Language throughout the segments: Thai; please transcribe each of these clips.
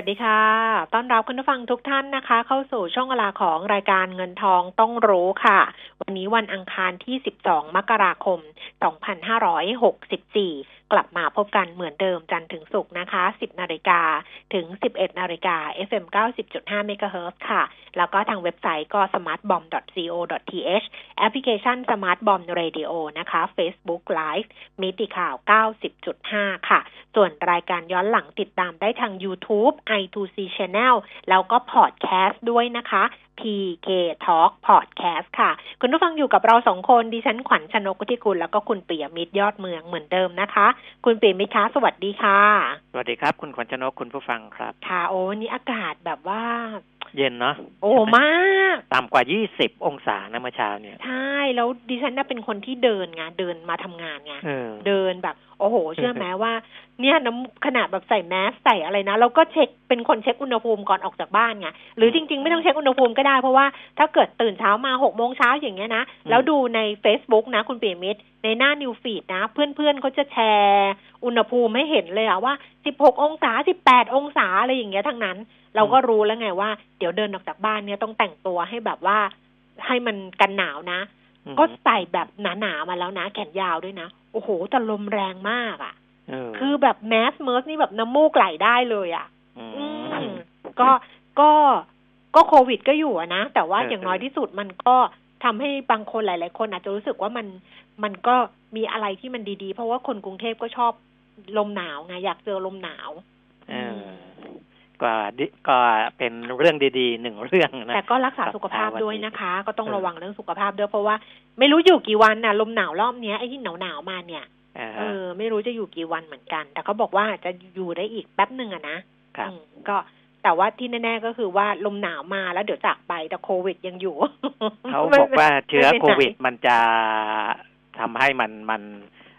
วัสดีค่ะ ต้อนรับคุณผู้ฟังทุกท่านนะคะ เข้าสู่ช่วงเวลาของรายการเงินทองต้องรู้ค่ะ วันนี้วันอังคารที่ 12 มกราคม 2564 กลับมาพบกันเหมือนเดิมจันทร์ถึงศุกร์นะคะ 10 นาฬิกาถึง 11 นาฬิกา FM 90.5 MHz ค่ะ แล้วก็ทางเว็บไซต์ก็ smartbomb.co.th แอปพลิเคชัน Smart Bomb Radio นะคะ Facebook Live มิติข่าว 90.5 ค่ะ ส่วนรายการย้อนหลังติดตามได้ทาง YouTube i2c Channel แล้วก็พอดแคสต์ด้วยนะคะ PK Talk Podcast ค่ะ คุณผู้ฟังอยู่กับเราสองคน ดิฉันขวัญชนกุธิกุลแล้วก็คุณเปียมิตรยอดเมืองเหมือนเดิมนะคะ คุณเปียมิตรคะสวัสดีค่ะ สวัสดีครับ คุณขวัญชนกคุณผู้ฟังครับ ค่ะ โอ้วันนี้อากาศแบบว่า เย็นเนาะโอ้ใช่ไหมากต่ำกว่า 20 องศานะเมื่อเช้าเนี่ย ใช่ แล้วดิฉันน่ะเป็นคนที่เดินไงเดินมาทำงานไงเออเดินแบบ โอ้โห เชื่อไหมว่า เนี่ยน้ำขนาดแบบใส่แมสใส่อะไรนะเราก็เช็คเป็นคนเช็คอุณหภูมิก่อนออกจากบ้านไงหรือจริง ๆ ไม่ต้องเช็คอุณหภูมิก็ได้ เพราะว่าถ้าเกิดตื่นเช้ามาหกโมงเช้าอย่างเงี้ยนะ แล้วดูใน Facebook นะ คุณเปียมิตรในหน้านิวฟีดนะ เพื่อนๆเขาจะแชร์อุณหภูมิให้เห็นเลยอะว่า16องศา18องศาอะไรอย่างเงี้ยทั้งนั้น เราก็รู้แล้วไงว่า เดี๋ยวเดินออกจากบ้านเนี่ยต้องแต่งตัวให้แบบว่าให้มันกันหนาวนะอืมก็ใส่แบบหนาๆมาแล้วนะ แขนยาวด้วยนะโอ้โหแต่ลมแรงมากอะ่ะเออ คือแบบแมสเมิร์สนี่แบบน้ำมูกไหลได้เลยอะ่ะมอืมก็ก็ก็โควิดก็อยู่อะนะ แต่ว่าเออออย่างน้อยที่สุดมันก็ทำให้บางคนหลาย ๆ คนอาจจะรู้สึกว่ามันมันก็มีอะไรที่มันดี ๆ เพราะว่าคนกรุงเทพก็ชอบลมหนาวไงอยากเจอลมหนาวเออก็ดิก็เป็นเรื่องดีๆหนึ่งเรื่องนะแต่ก็รักษาครับสุขภาพวันนี้ด้วยนะคะ ก็ต้องเออระวังเรื่องสุขภาพด้วยเพราะว่า ไม่รู้อยู่กี่วันน่ะลมหนาวรอบเนี้ยไอ้ที่หนาวหนาวๆมาเนี่ยอ่า เอฮะอไม่รู้จะอยู่กี่วันเหมือนกัน แต่เขาบอกว่าจะอยู่ได้อีกแป๊บหนึ่งอะนะครับอืมก็แต่ว่าที่แน่ ๆ ก็คือว่าลมหนาวมาแล้วเดี๋ยวจากไปแต่โควิดยังอยู่ เขาบอกว่าเชื้อไม่ไปไหนโควิดมันจะทำให้มันมัน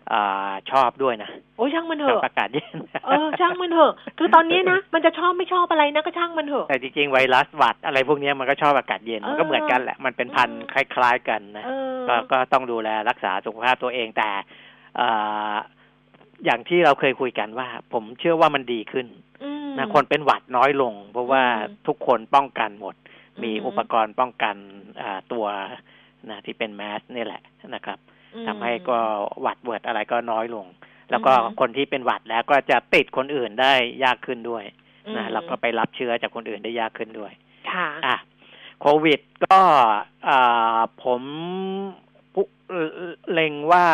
เอ่อชอบด้วยนะโอ้ยช่างมันเถกับอะอากาศเย็นเออช่างมันเถอะ คือตอนนี้นะมันจะชอบไม่ชอบอะไรนะก็ช่างมันเถอะแต่จริงๆไวรัสหวัดอะไรพวกเนี้ยมันก็ชอบอากาศเย็นมันก็เออเหมือนกันแหละมันเป็นพันธุ์อืมคล้าย ๆ กันนะเออก็ก็ต้องดูแลรักษาสุขภาพตัวเองแต่เอ่ออย่างที่เราเคยคุยกันว่า ผมเชื่อว่ามันดีขึ้นอืมนะคนเป็นหวัดน้อยลง เพราะว่าอืมทุกคนป้องกันหมด มีอืมอุปกรณ์ป้องกันอ่าตัวนะที่เป็นแมสนี่แหละนะครับอืมทำให้ก็หวัดเวิร์ดอะไรก็น้อยลง แล้วก็อืมคนที่เป็นหวัดแล้วก็จะติดคนอื่นได้ยากขึ้นด้วยนะอืมแล้วก็ไปรับเชื้อจากคนอื่นได้ยากขึ้นด้วย ค่ะอะโควิดก็อ่าผมผู้เอ่อเล็งว่า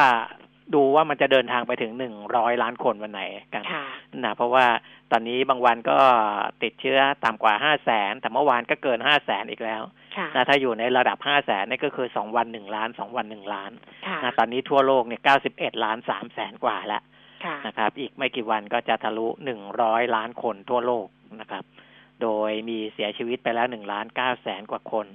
ดูว่ามันจะเดินทางไปถึงหนึ่งร้อยล้านคนวันไหนกันค่ะนะเพราะว่าตอนนี้บางวันก็ติดเชื้อต่ำกว่าห้าแสนแต่เมื่อวานก็เกินห้าแสนอีกแล้วค่ะนะถ้าอยู่ในระดับห้าแสนนี่ก็คือสองวันหนึ่งล้านสองวันหนึ่งล้านค่ะนะตอนนี้ทั่วโลกเนี่ยเก้าสิบเอ็ดล้านสามแสนกว่าแล้วค่ะนะครับ อีกไม่กี่วันก็จะทะลุหนึ่งร้อยล้านคนทั่วโลกนะครับ โดยมีเสียชีวิตไปแล้วหนึ่งล้านเก้าแสนกว่าคน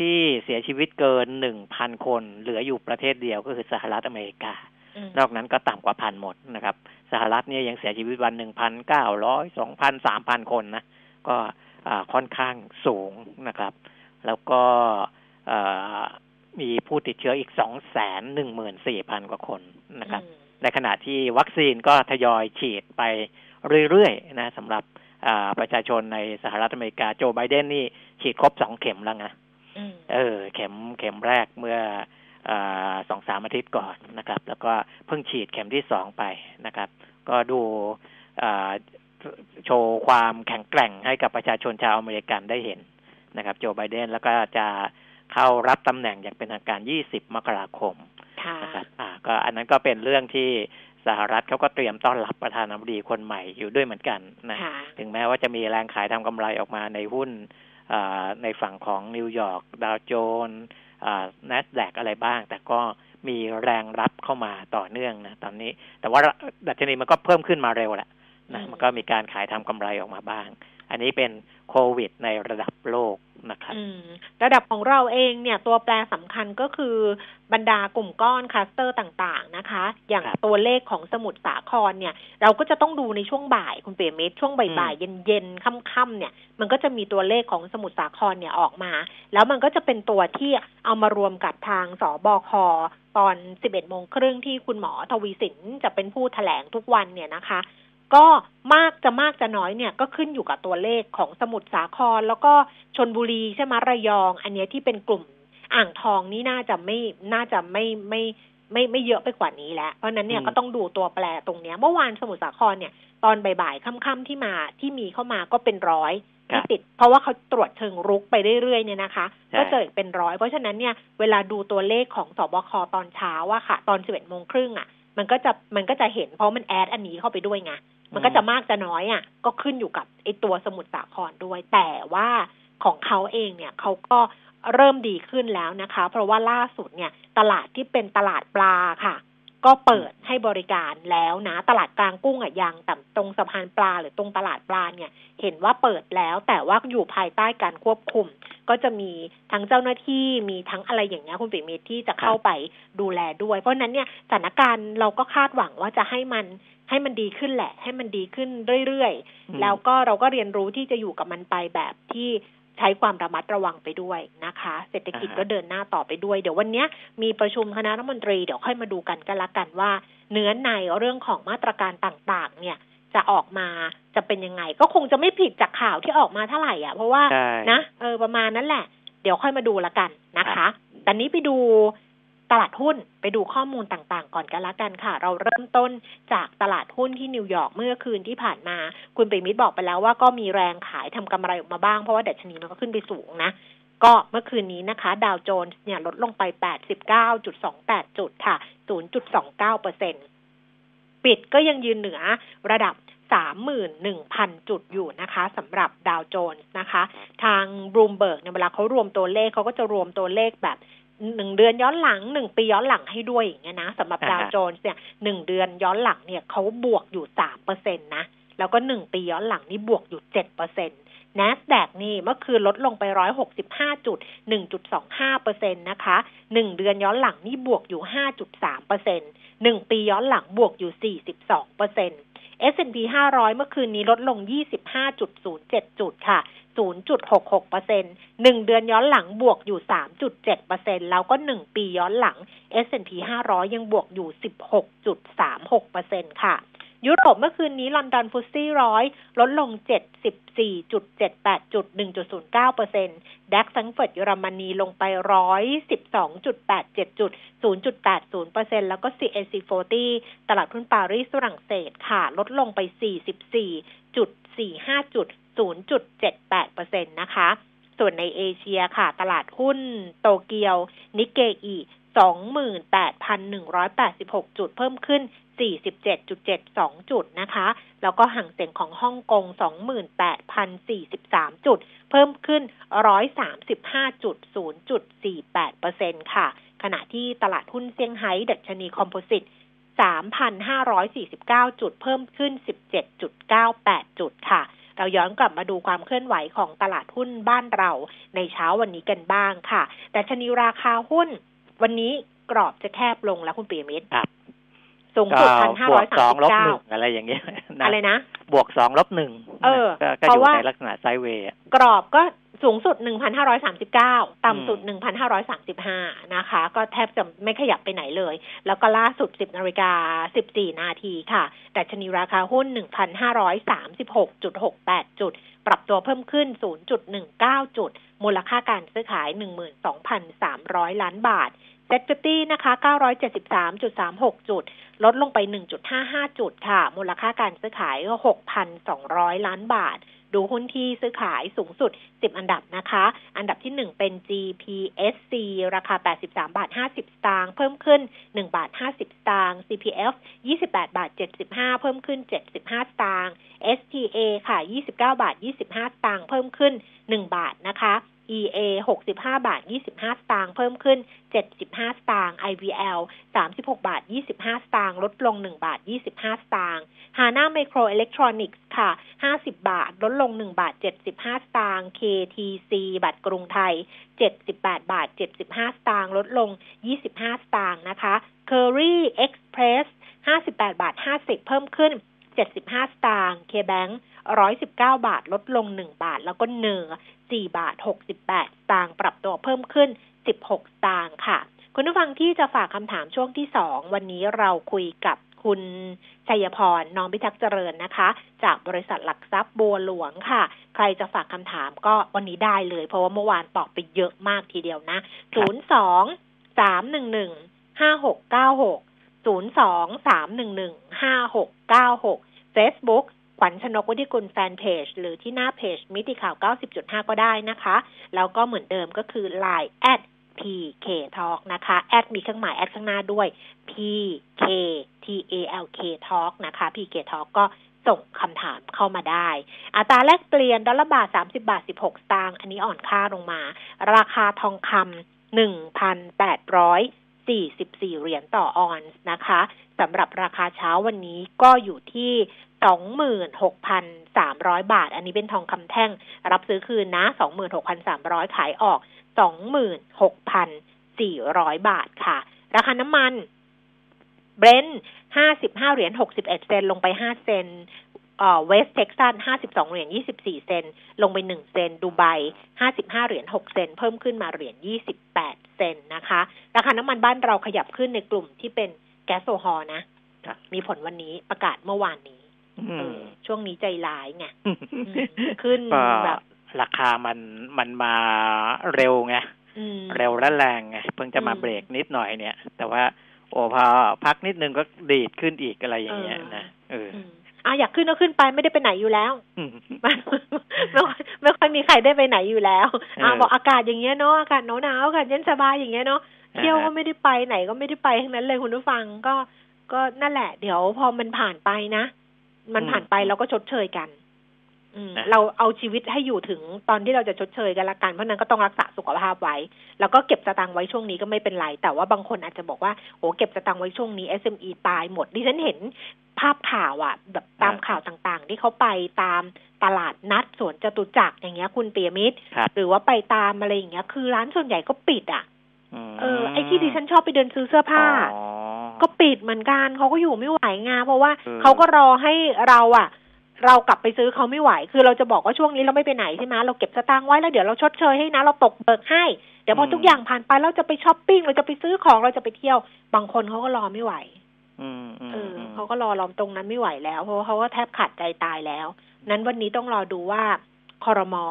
ที่เสียชีวิตเกินหนึ่งพันคน เหลืออยู่ประเทศเดียวก็คือสหรัฐอเมริกาอืมนอกนั้นก็ต่ำกว่าพันหมดนะครับ สหรัฐเนี่ยยังเสียชีวิตวันหนึ่งพันเก้าร้อยสองพันสามพันคนนะ ก็อ่าค่อนข้างสูงนะครับ แล้วก็เอ่อมีผู้ติดเชื้ออีกสองแสนหนึ่งหมื่นสี่พันกว่าคนนะครับอืมในขณะที่วัคซีนก็ทยอยฉีดไปเรื่อยๆนะสำหรับอ่าประชาชนในสหรัฐอเมริกาโจไบเดนนี่ฉีดครบสองเข็มแล้วนะอืม เออ เข็มเข็มแรกเมื่ออาสองสามอาทิตย์ก่อนนะครับ แล้วก็เพิ่งฉีดเข็มที่สองไปนะครับ ก็ดูอ่าโชว์ความแข็งแกร่งให้กับประชาชนชาวอเมริกันได้เห็นนะครับ โจไบเดนแล้วก็จะเข้ารับตำแหน่งอย่างเป็นทางการ 20 มกราคมค่ะนะครับอ่า ก็อันนั้นก็เป็นเรื่องที่สหรัฐเขาก็เตรียมต้อนรับประธานาธิบดีคนใหม่อยู่ด้วยเหมือนกันนะค่ะถึงแม้ว่าจะมีแรงขายทำกำไรออกมาในหุ้นอ่า ในฝั่งของนิวยอร์กดาวโจนส์นัสแดกอะไรบ้าง แต่ก็มีแรงรับเข้ามาต่อเนื่องนะตอนนี้ แต่ว่าดัชนีมันก็เพิ่มขึ้นมาเร็วแหละนะอืมมันก็มีการขายทำกำไรออกมาบ้าง อันนี้เป็นโควิดในระดับโลกนะครับอืมระดับของเราเองเนี่ยตัวแปรสำคัญก็คือบรรดากลุ่มก้อนคลัสเตอร์ต่างๆนะคะ อย่างครับตัวเลขของสมุทรสาครเนี่ย เราก็จะต้องดูในช่วงบ่ายคุณเปียมิตรช่วงบ่ายๆเย็นๆค่ำๆเนี่ย มันก็จะมีตัวเลขของสมุทรสาครเนี่ยออกมา แล้วมันก็จะเป็นตัวที่เอามารวมกับทางสบคตอน 11โมงครึ่งที่คุณหมอทวีสินจะเป็นผู้แถลงทุกวันเนี่ยนะคะ ก็มากจะมากจะน้อยเนี่ยก็ขึ้นอยู่กับตัวเลขของสมุทรสาคร แล้วก็ชนบุรีใช่ไหมระยอง อันเนี้ยที่เป็นกลุ่มอ่างทองนี่น่าจะไม่น่าจะไม่ไม่ไม่ไม่เยอะไปกว่านี้แล้วเพราะฉะนั้นเนี่ยอืมก็ต้องดูตัวแปรตรงเนี้ย เมื่อวานสมุทรสาครเนี่ย ตอนบ่ายๆค่ำๆที่มาที่มีเข้ามาก็เป็นร้อยครัที่บติด เพราะว่าเขาตรวจเชิงรุกไปเรื่อยๆเนี่ยนะคะใช่ก็เจออีกเป็นร้อย เพราะฉะนั้นเนี่ยเวลาดูตัวเลขของสบคตอนเช้าอะค่ะ ตอนสิบเอ็ดโมงครึ่งอะ มันก็จะมันก็จะเห็นเพราะมันแอดอันนี้เข้าไปด้วยไงมันก็จะมากจะน้อยอะ ก็ขึ้นอยู่กับไอตัวสมุทรสาครด้วย แต่ว่าของเขาเองเนี่ยเขาก็เริ่มดีขึ้นแล้วนะคะ เพราะว่าล่าสุดเนี่ย ตลาดที่เป็นตลาดปลาค่ะ ก็เปิดให้บริการแล้วนะ ตลาดกลางกุ้งอะยังแต่ตรงสะพานปลาหรือตรงตลาดปลาเนี่ย เห็นว่าเปิดแล้วแต่ว่าอยู่ภายใต้การควบคุม ก็จะมีทั้งเจ้าหน้าที่มีทั้งอะไรอย่างเงี้ยคุณปิ่มมิตรที่จะเข้าไปดูแลด้วย เพราะนั้นเนี่ยสถานการณ์เราก็คาดหวังว่าจะให้มันให้มันดีขึ้นแหละ ให้มันดีขึ้นเรื่อยๆ แล้วก็เราก็เรียนรู้ที่จะอยู่กับมันไปแบบที่ ใช้ความระมัดระวังไปด้วยนะคะ เศรษฐกิจอ่าฮะก็เดินหน้าต่อไปด้วย เดี๋ยววันเนี้ยมีประชุมคณะรัฐมนตรีเดี๋ยวค่อยมาดูกันก็แล้วกันว่า เนื้อในเรื่องของมาตรการต่างๆ เนี่ยจะออกมาจะเป็นยังไง ก็คงจะไม่ผิดจากข่าวที่ออกมาเท่าไหร่อะเพราะว่าใช่นะเออประมาณนั้นแหละ เดี๋ยวค่อยมาดูละกันนะครัคะบตอนนี้ไปดู ตลาดหุ้นไปดูข้อมูลต่างๆ ก่อนกันละกันค่ะ เราเริ่มต้นจากตลาดหุ้นที่นิวยอร์กเมื่อคืนที่ผ่านมา คุณปิมิตรบอกไปแล้วว่าก็มีแรงขายทำกำไรออกมาบ้างเพราะว่าดัชนีมันก็ขึ้นไปสูงนะก็เมื่อคืนนี้นะคะ ดาวโจนส์เนี่ยลดลงไป 89.28 จุดค่ะ 0.29เปอร์เซ็นต์ปิดก็ยังยืนเหนือระดับ 31,000 จุดอยู่นะคะสำหรับดาวโจนส์นะคะ ทางบลูมเบิร์กเนี่ยเวลาเขารวมตัวเลขเขาก็จะรวมตัวเลขแบบ หนึ่งเดือนย้อนหลังหนึ่งปีย้อนหลังให้ด้วยอย่างเงี้ยนะสำหรับอ่าฮะดาวโจนส์เนี่ยหนึ่งเดือนย้อนหลังเนี่ยเขาบวกอยู่สามเปอร์เซ็นต์นะแล้วก็หนึ่งปีย้อนหลังนี่บวกอยู่เจ็ดเปอร์เซ็นต ์ Nasdaq นี่เมื่อคืนลดลงไปร้อยหกสิบห้าจุดหนึ่งจุดสองห้าเปอร์เซ็นต์นะคะหนึ่งเดือนย้อนหลังนี่บวกอยู่ห้าจุดสามเปอร์เซ็นต์หนึ่งปีย้อนหลังบวกอยู่สี่สิบสองเปอร์เซ็นต์ S&P 500 เมื่อคืนนี้ลดลง 25.07 จุดค่ะ 0.66เปอร์เซ็นต์หนึ่งเดือนย้อนหลังบวกอยู่ 3.7เปอร์เซ็นต์แล้วก็หนึ่งปีย้อนหลัง S&P 500 ยังบวกอยู่ 16.36เปอร์เซ็นต์ค่ะยุโรปเมื่อคืนนี้ลอนดอน FTSE ร้อยลดลง 74.78 จุด 1.09เปอร์เซ็นต์ DAX แฟรงก์เฟิร์ตเยอรมนีลงไป 112.87 จุด 0.80เปอร์เซ็นต์แล้วก็ CAC 40 ตลาดหุ้นปารีสฝรั่งเศสค่ะ ลดลงไป 44.45 จุด 0.78เปอร์เซ็นต์นะคะ ส่วนในเอเชียค่ะ ตลาดหุ้นโตเกียว นิกเกอิ 28,186 จุดเพิ่มขึ้น 47.72 จุดนะคะ แล้วก็ห่างเสียงของฮ่องกง 28,043 จุด เพิ่มขึ้น 135.0.48เปอร์เซ็นค่ะ ขณะที่ตลาดหุ้นเซี่ยงไฮ้ดัชนีคอมโพสิต 3,549 จุด เพิ่มขึ้น 17.98 จุดค่ะ เราย้อนกลับมาดูความเคลื่อนไหวของตลาดหุ้นบ้านเราในเช้าวันนี้กันบ้างค่ะ แต่ชนีราคาหุ้นวันนี้กรอบจะแคบลงแล้วคุณปียมิตรครับ สูงก็สุดพันห้าบร้วอยกสาสมองสิบลบเก้าหนึ่งอะไรอย่างเงี้ยนะอะไรนะ บวกสองลบหนึ่งเออก็ก็เพอราะยู่ว่าในลักษณะไซด์เวย์อะกรอบก็สูงสุด 1,539 ต่ำสุดอืม1,535 นะคะ ก็แทบจะไม่ขยับไปไหนเลย แล้วก็ล่าสุด 10นาฬิกา14 นาทีค่ะ แต่ชนีราคาหุ้น 1,536.68 จุด ปรับตัวเพิ่มขึ้น 0.19 จุด มูลค่าการซื้อขาย 12,300 ล้านบาท เซ็ตฟิตี้นะคะ 973.36 จุด ลดลงไป 1.55 จุดค่ะ มูลค่าการซื้อขายก็ 6,200 ล้านบาท ดูหุ้นที่ซื้อขายสูงสุด 10 อันดับนะคะ อันดับที่ 1 เป็น GPSC ราคา 83 บาท 50 สตางค์ เพิ่มขึ้น 1 บาท 50 สตางค์ CPF 28 บาท 75 เพิ่มขึ้น 75 สตางค์ STA ค่ะ 29 บาท 25 สตางค์ เพิ่มขึ้น 1 บาทนะคะ EA 65 บาท 25 สตางค์เพิ่มขึ้น 75 สตางค์ IVL 36 บาท 25 สตางค์ลดลง 1 บาท 25 สตางค์ HANA Micro Electronics ค่ะ 50 บาท ลดลง 1 บาท 75 สตางค์ KTC บัตรกรุงไทย 78 บาท 75 สตางค์ลดลง 25 สตางค์นะคะ Curry Express 58 บาท 50 เพิ่มขึ้น 75 สตางค์ KBank 119 บาท ลดลง 1 บาท แล้วก็เนือ 4 บาท 68สตางปรับตัวเพิ่มขึ้น 16 ตางค์ค่ะ คุณผู้ฟังที่จะฝากคำถามช่วงที่ 2 วันนี้เราคุยกับคุณชัยพรน้องพิทักษ์เจริญนะคะ จากบริษัทหลักทรัพย์บัวหลวงค่ะ ใครจะฝากคำถามก็วันนี้ได้เลย เพราะว่าเมื่อวานตอบไปเยอะมากทีเดียวนะ 02 311 5696 02 311 5696 Facebook ขวัญชนกวุฒิกุลแฟนเพจ หรือที่หน้าเพจมิติข่าว 90.5 ก็ได้นะคะ แล้วก็เหมือนเดิมก็คือ Line at PK Talk นะคะ แอดมีเครื่องหมายแอดข้างหน้าด้วย PK T A L K Talk นะคะ PK Talk ก็ส่งคำถามเข้ามาได้ อัตราแลกเปลี่ยน ดอลลาร์บาท 30 บาท 16 สตางค์อันนี้อ่อนค่าลงมา ราคาทองคำ1,844 เหรียญต่อออนซ์นะคะสำหรับราคาเช้าวันนี้ก็อยู่ที่ 26,300 บาท อันนี้เป็นทองคำแท่ง รับซื้อคืนนะ 26,300 ขายออก 26,400 บาทค่ะ ราคาน้ำมันเบรนท์55เหรียญ61เซนต์ลงไป5เซนต์เวสต์เท็กซัส52เหรียญ24เซน ลงไป1เซน ดูไบ55เหรียญ6เซน เพิ่มขึ้นมาเหรียญ28เซนนะคะ ราคาน้ำมันบ้านเราขยับขึ้นในกลุ่มที่เป็นแก๊สโซฮอลนะ มีผลวันนี้ประกาศเมื่อวานนี้เออ ช่วงนี้ใจร้ายไงขึ้นแบบราคามันมันมาเร็วไงเร็วและแรงไงเพิ่งจะมาเบรกนิดหน่อยเนี่ย แต่ว่า โอ้พอพักนิดนึงก็ดีดขึ้นอีกอะไรอย่างเงี้ยนะเอออะอยากขึ้นก็ขึ้นไปไม่ได้ไปไหนอยู่แล้วไม่ไม่ค่อยมีใครได้ไปไหนอยู่แล้วอ่าบอกอากาศอย่างเงี้ยเนาะอากาศหนาวหนาวอากาศเย็นสบายอย่างเงี้ยเนาะเที่ยวก็ไม่ได้ไปไหนก็ไม่ได้ไปทั้งนั้นเลยคุณผู้ฟังก็ก็นั่นแหละ เดี๋ยวพอมันผ่านไปนะ มันผ่านไปเราก็ชดเชยกันเราเอาชีวิตให้อยู่ถึงตอนที่เราจะชดเชยกันละกันเพราะนั้นก็ต้องรักษาสุขภาพไว้ แล้วก็เก็บสตางค์ไว้ช่วงนี้ก็ไม่เป็นไร แต่ว่าบางคนอาจจะบอกว่าโอ้เก็บสตางค์ไว้ช่วงนี้ SME ตายหมดดิฉันเห็นภาพข่าวอะ แบบตามข่าวต่างๆ ที่เขาไปตามตลาดนัดสวนจตุจักรอย่างเงี้ย คุณเปียมิตรหรือว่าไปตามอะไรอย่างเงี้ย คือร้านส่วนใหญ่ก็ปิดอะเออไอ้ที่ดิฉันชอบไปเดินซื้อเสื้อผ้า ก็ปิดเหมือนกันเขาก็อยู่ไม่ไหวงาเพราะว่าเขาก็รอให้เราอะ เรากลับไปซื้อเขาไม่ไหว คือเราจะบอกว่าช่วงนี้เราไม่ไปไหนใช่ไหมเราเก็บสตางค์ไว้แล้วเดี๋ยวเราชดเชยให้นะ เราตกเบิกให้ เดี๋ยวพอทุกอย่างผ่านไปเราจะไปช้อปปิ้งเราจะไปซื้อของเราจะไปเที่ยว บางคนเขาก็รอไม่ไหวเออเขาก็รอรอตรงนั้นไม่ไหวแล้ว เพราะเขาก็แทบขาดใจตายแล้ว นั้นวันนี้ต้องรอดูว่าคอรมอ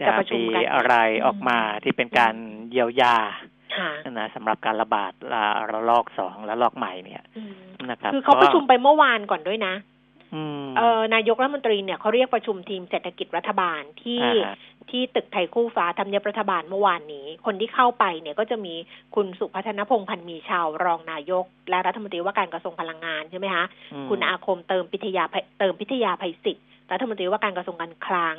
จะประชุมกันอะไรออกมาที่เป็นการเยียวยา นะสำหรับการระบาดระลอกสองและลอกใหม่เนี่ยนะครับคือเขาประชุมไปเมื่อวานก่อนด้วยนะเออนายกรัฐมนตรีเนี่ยเขาเรียกประชุมทีมเศรษฐกิจรัฐบาลที่ที่ตึกไทยคู่ฟ้าทำเนียบรัฐบาลเมื่อวานนี้ คนที่เข้าไปเนี่ยก็จะมีคุณสุพัฒนพงศ์พันมีชาวรองนายก และรัฐมนตรีว่าการกระทรวงพลังงานใช่ไหมคะคุณอาคมเติมพิทยาเติมพิทยาภัยศิษย์รัฐมนตรีว่าการกระทรวงการคลัง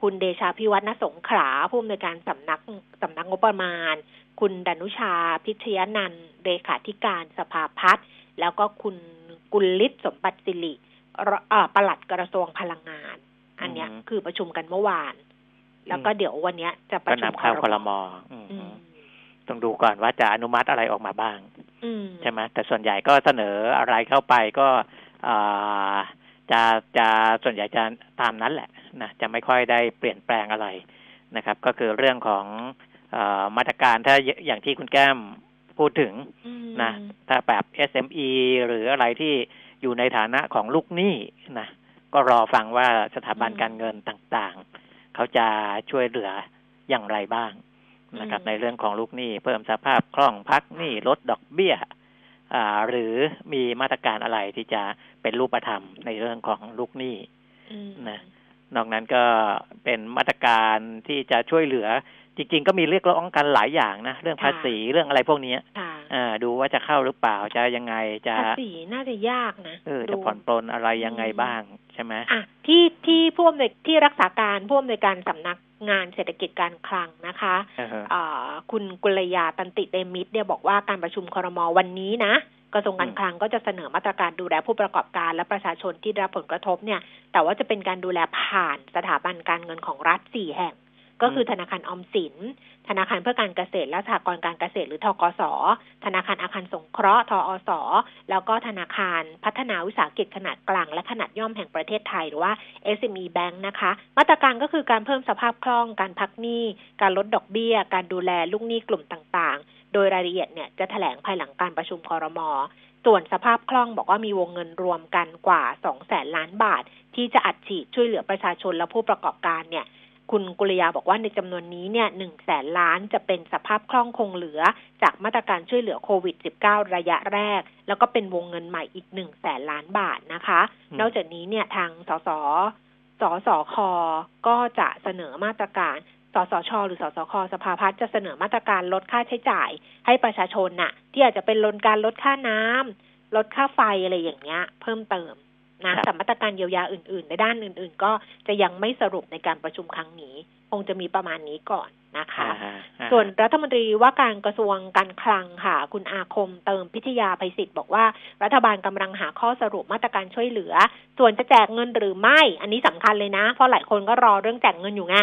คุณเดชาพิวัฒนสงขลาผู้อำนวยการสำนักสำนักงบประมาณ คุณดนุชาพิชยนันเลขาธิการสภาพัฒน์แล้วก็คุณกุลลิศสมบัติสิริปลัดกระทรวงพลังงาน อันเนี้ยคือประชุมกันเมื่อวาน แล้วก็เดี๋ยววันเนี้ยจะประชุมเข้าคลมต้องดูก่อนว่าจะอนุมัติอะไรออกมาบ้างใช่ไหมแต่ส่วนใหญ่ก็เสนออะไรเข้าไปก็ จะจะส่วนใหญ่จะตามนั้นแหละนะจะไม่ค่อยได้เปลี่ยนแปลงอะไรนะครับ ก็คือเรื่องของอมาตรการถ้าอย่างที่คุณแก้มพูดถึงนะถ้าแบบ SME หรืออะไรที่อยู่ในฐานะของลูกหนี้นะก็รอฟังว่าสถาบันการเงินต่างๆ เขาจะช่วยเหลืออย่างไรบ้างนะครับ ในเรื่องของลูกหนี้ เพิ่มสภาพคล่องพักหนี้ลดดอกเบี้ยอ่า หรือมีมาตรการอะไรที่จะเป็นรูปธรรมในเรื่องของลูกหนี้นะนอกนั้นก็เป็นมาตรการที่จะช่วยเหลือ จริง ๆ ก็มีเรียกร้องกันหลายอย่างนะ เรื่องภาษีเรื่องอะไรพวกนี้อ่าดูว่าจะเข้าหรือเปล่าจะยังไงจะภาษีน่าจะยากนะเออดูจะผ่อนปลนอะไรยังไงอืมบ้างใช่ไหมอะที่ที่ผู้อำนวยที่รักษาการผู้อำนวยการสำนักงานเศรษฐกิจการคลังนะคะเออฮะอ่าคุณกุลยาตันติเตมิตรเนี่ยบอกว่าการประชุมครมวันนี้นะกระทรวงการอืมคลังก็จะเสนอมาตรการดูแลผู้ประกอบการและประชาชนที่ได้รับผลกระทบเนี่ย แต่ว่าจะเป็นการดูแลผ่านสถาบันการเงินของรัฐสี่แห่ง ก็คือธนาคารออมสิน ธนาคารเพื่อการเกษตรและสหกรณ์การเกษตรหรือทกส ธนาคารอาคารสงเคราะห์ทอส แล้วก็ธนาคารพัฒนาวิสาหกิจขนาดกลางและขนาดย่อมแห่งประเทศไทย หรือว่า SME Bank นะคะ มาตรการก็คือการเพิ่มสภาพคล่อง การพักหนี้ การลดดอกเบี้ย การดูแลลูกหนี้กลุ่มต่างๆ โดยรายละเอียดเนี่ยจะแถลงภายหลังการประชุมคอรมอส่วนสภาพคล่องบอกว่ามีวงเงินรวมกันกว่า2แสนล้านบาท ที่จะอัดฉีดช่วยเหลือประชาชนและผู้ประกอบการเนี่ย คุณกุลยาบอกว่าในจำนวนนี้เนี่ยหนึ่งแสนล้านจะเป็นสภาพคล่องคงเหลือ จากมาตรการช่วยเหลือโควิด -19 ระยะแรก แล้วก็เป็นวงเงินใหม่อีกหนึ่งแสนล้านบาทนะคะอืมนอกจากนี้เนี่ยทางสสสสคก็จะเสนอมาตรการสสช หรือสสคสภาพัฒน์จะเสนอมาตรการลดค่าใช้จ่าย ให้ประชาชนน่ะ ที่อาจจะเป็นลดการลดค่าน้ำลดค่าไฟอะไรอย่างเงี้ย เพิ่มเติม นะครับแต่มาตรการเยียวยาอื่นๆ ในด้านอื่น ๆ ก็จะยังไม่สรุปในการประชุมครั้งนี้ คงจะมีประมาณนี้ก่อนนะคะอ่าฮะอ่าฮะส่วนรัฐมนตรีว่าการกระทรวงการคลังค่ะ คุณอาคมเติมพิทยาภัยศิษย์บอกว่า รัฐบาลกำลังหาข้อสรุปมาตรการช่วยเหลือ ส่วนจะแจกเงินหรือไม่ อันนี้สำคัญเลยนะ เพราะหลายคนก็รอเรื่องแจกเงินอยู่ไง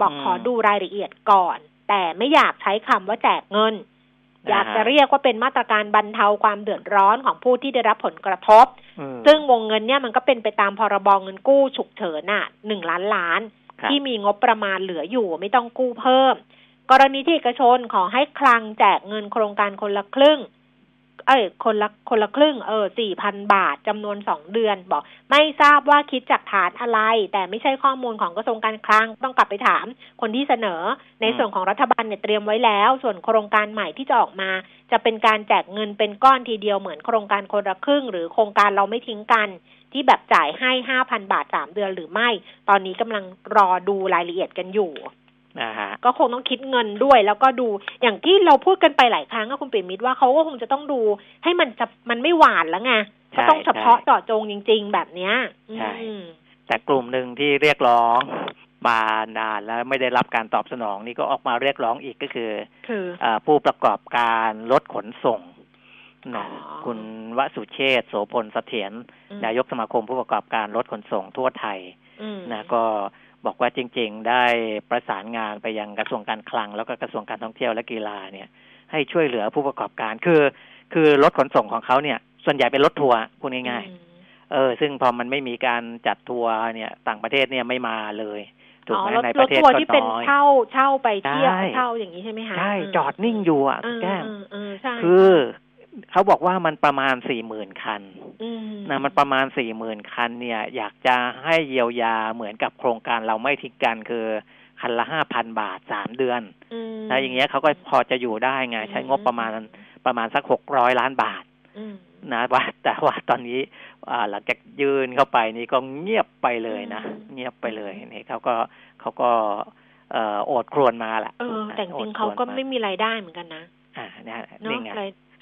บอกอืมขอดูรายละเอียดก่อน แต่ไม่อยากใช้คำว่าแจกเงิน อยากจะเรียกว่าเป็นมาตรการบรรเทาความเดือดร้อนของผู้ที่ได้รับผลกระทบอืมซึ่งวงเงินเนี่ยมันก็เป็นไปตามพรบเงินกู้ฉุกเฉินน่ะหนึ่งล้านล้านครับที่มีงบประมาณเหลืออยู่ไม่ต้องกู้เพิ่ม กรณีที่เอกชนขอให้คลังแจกเงินโครงการคนละครึ่ง เอ้ยคนละคนละครึ่งเออสี่พันบาทจำนวนสองเดือน บอก ไม่ทราบว่าคิดจากฐานอะไร แต่ไม่ใช่ข้อมูลของกระทรวงการคลังต้องกลับไปถามคนที่เสนอ ในส่วนของรัฐบาลเนี่ยเตรียมไว้แล้ว ส่วนโครงการใหม่ที่จะออกมา จะเป็นการแจกเงินเป็นก้อนทีเดียวเหมือนโครงการคนละครึ่ง หรือโครงการเราไม่ทิ้งกันที่แบบจ่ายให้ห้าพันบาทสามเดือนหรือไม่ ตอนนี้กำลังรอดูรายละเอียดกันอยู่ ก็คงต้องคิดเงินด้วย แล้วก็ดูอย่างที่เราพูดกันไปหลายครั้งอะคุณปิ่มมิตรว่าเขาก็คงจะต้องดูให้มันจะมันไม่หวานแล้วไงใช่ก็ต้องเฉพาะใช่เจาะจงจริง ๆ แบบเนี้ยใช่อืมแต่กลุ่มหนึ่งที่เรียกร้องมานานแล้วไม่ได้รับการตอบสนองนี่ก็ออกมาเรียกร้องอีกก็คือคืออาผู้ประกอบการรถขนส่งนะอ๋อคุณวสุเชษฐ์โสพลเสถียรอืมนายกสมาคมผู้ประกอบการรถขนส่งทั่วไทยอืมนะก็ บอกว่าจริง ๆ ได้ประสานงานไปยังกระทรวงการคลัง แล้วก็กระทรวงการท่องเที่ยวและกีฬาเนี่ย ให้ช่วยเหลือผู้ประกอบการ คือ คือรถขนส่งของเขาเนี่ย ส่วนใหญ่เป็นรถทัวร์พูดง่ายอืมๆเออ ซึ่งพอมันไม่มีการจัดทัวร์เนี่ย ต่างประเทศเนี่ยไม่มาเลยถูกอ๋อไหมรถในปรระถเทศทัวร์ก็ที่เป็นน้อยเช่าเช่าไปเที่ยวใช่เช่าอย่างนี้ใช่ไหมคะใช่มจอดนิ่งอยู่อะเออแก้มเออเออใช่คือ เขาบอกว่ามันประมาณสี่หมื่นคันมนะมันประมาณสี่หมื่นคันเนี่ย อยากจะให้เยียวยาเหมือนกับโครงการเราไม่ทิ้งกันคือคันละห้าพันบาทสามเดือนอืมนะอย่างเงี้ยเขาก็พอจะอยู่ได้ไง ใช้งบประมาณประมาณสักหกร้อยล้านบาทอืมนะว่าแต่ว่าตอนนี้อ่าหลังจากยืนเข้าไปนี่ก็เงียบไปเลยนะอืมเงียบไปเลยนี่เขาก็เขาก็เอ่อโอดครวญมาแหละเออแต่จริงๆเขาโอดครก็วญไม่มีรายได้เหมือนกันนะอ่าเนี่ยเนาะนี่ไง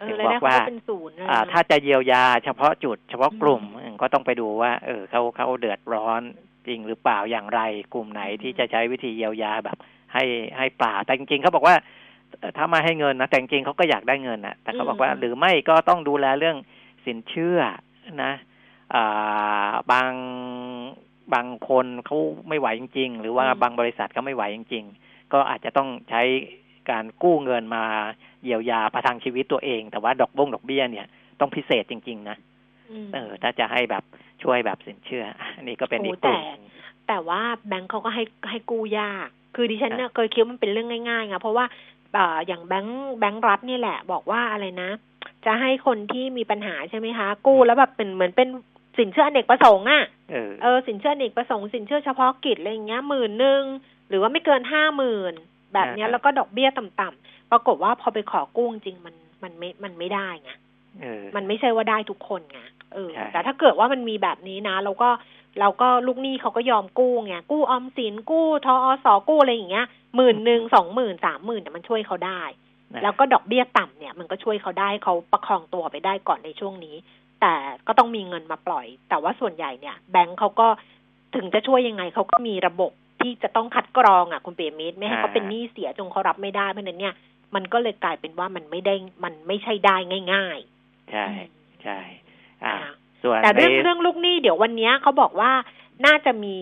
รายเออถึงรายได้บอกเขาว่าก็เป็นศูนย์เลยอ่านะถ้าจะเยียวยาเฉพาะจุด เฉพาะกลุ่มอืมอืมก็ต้องไปดูว่า เออเขาเขาเดือดร้อนจริงหรือเปล่าอย่างไร กลุ่มไหนอืมที่จะใช้วิธีเยียวยาแบบ ให้ให้เปล่าแต่จริงๆเขาบอกว่าเอ่อถ้ามาให้เงินนะแต่จริงๆเขาก็อยากได้เงินนะแต่เขาบอกว่าหรือไม่ก็ต้องดูแลเรื่องสินเชื่อนะอ่าบางบางคนเขาไม่ไหวจริง ๆ หรือว่าอืมบางบริษัทเขาไม่ไหวจริง ๆ ก็อาจจะต้องใช้การกู้เงินมา เยียวยาประทังชีวิตตัวเอง แต่ว่าดอกบงดอกเบี้ยเนี่ยต้องพิเศษจริง ๆ นะมเออ ถ้าจะให้แบบช่วยแบบสินเชื่ออะอันนี้ก็เป็นโอ้อีกกลุ่มแต่แต่ว่าแบงก์เขาก็ให้ให้กู้ยาก คือดิฉันเนี่ยเคยคิดว่ามันเป็นเรื่องง่ายๆไงเพราะว่าเอ่ออย่างแบงก์แบงก์รัฐนี่แหละ บอกว่าอะไรนะ จะให้คนที่มีปัญหาใช่ไหมคะ กู้แล้วแบบเป็นเหมือนเป็นสินเชื่ออเนกประสงค์อะเออเออสินเชื่ออเนกประสงค์สินเชื่อเฉพาะกิจอะไรอย่างเงี้ยหมื่นหนึ่งหรือว่าไม่เกินห้าหมื่นแบบเนี้ยอ่าฮะแล้วก็ดอกเบี้ยต่ำๆ ปรากฏว่าพอไปขอกู้จริงๆมันมันไม่มันไม่ได้ไงเออมันไม่ใช่ว่าได้ทุกคนไงเออใช่แต่ถ้าเกิดว่ามันมีแบบนี้นะเราก็เราก็ลูกหนี้เขาก็ยอมกู้ไงกู้ออมสินกู้ทออสกู้อะไรอย่างเงี้ยหมื่นหนึ่งสองหมื่นสามหมื่นแต่ยมันช่วยเขาได้นะแล้วก็ดอกเบี้ยต่ำเนี่ย มันก็ช่วยเขาได้เขาประคองตัวไปได้ก่อนในช่วงนี้ แต่ก็ต้องมีเงินมาปล่อย แต่ว่าส่วนใหญ่เนี่ย แบงก์เขาก็ถึงจะช่วยยังไงเขาก็มีระบบที่จะต้องคัดกรองอะคุณเปียมิตรไม่ให้เขาเป็นหนี้เสียจนเขารับไม่ได้เพราะฉะนั้นเนี่ย มันก็เลยกลายเป็นว่ามันไม่ได้มันไม่ใช่ได้ง่ายใช่ๆใช่อ่าอ่าส่วนแต่เรื่องในเรื่องลูกหนี้เดี๋ยววันเนี้ยเขาบอกว่าน่าจะมี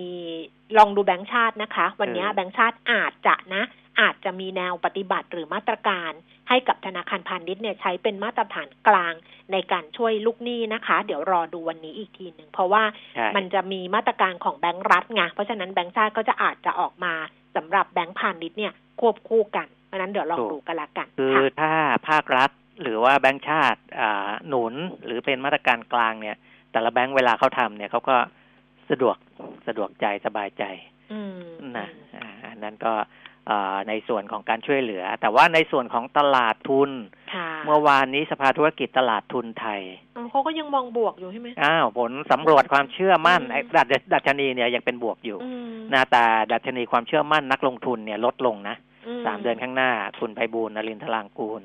ลองดูแบงค์ชาตินะคะ วันเนี้ยเออแบงค์ชาติอาจจะนะ อาจจะมีแนวปฏิบัติหรือมาตรการ ให้กับธนาคารพาณิชย์เนี่ยใช้เป็นมาตรฐานกลางในการช่วยลูกหนี้นะคะ เดี๋ยวรอดูวันนี้อีกทีหนึ่งเพราะว่าใช่มันจะมีมาตรการของแบงก์รัฐไงเพราะฉะนั้นแบงก์ชาติก็จะอาจจะออกมาสำหรับแบงก์พาณิชย์เนี่ยควบคู่กันเพ ราะฉะนั้นเดี๋ยวลองดูกันละกันคือค่ะถ้าภาครัฐหรือว่าแบงก์ชาติอ่าหนุนหรือเป็นมาตรการกลางเนี่ย แต่ละแบงก์เวลาเขาทำเนี่ยเขาก็สะดวกสะดวกใจสบายใจอืมนะอ่าอันนั้นก็อ่าในส่วนของการช่วยเหลือ แต่ว่าในส่วนของตลาดทุนค่ะเมื่อวานนี้สภาธุรกิจตลาดทุนไทยอ๋อเขาก็ยังมองบวกอยู่ใช่ไหมอ้าวผลสำรวจความเชื่อมั่นอืมไอ้ดัชดัชนีเนี่ยยังเป็นบวกอยู่อืมหน้าตาดัชนีความเชื่อมั่นนักลงทุนเนี่ยลดลงนะม สามเดือนข้างหน้า คุณไพบูลย์นรินทรางกูล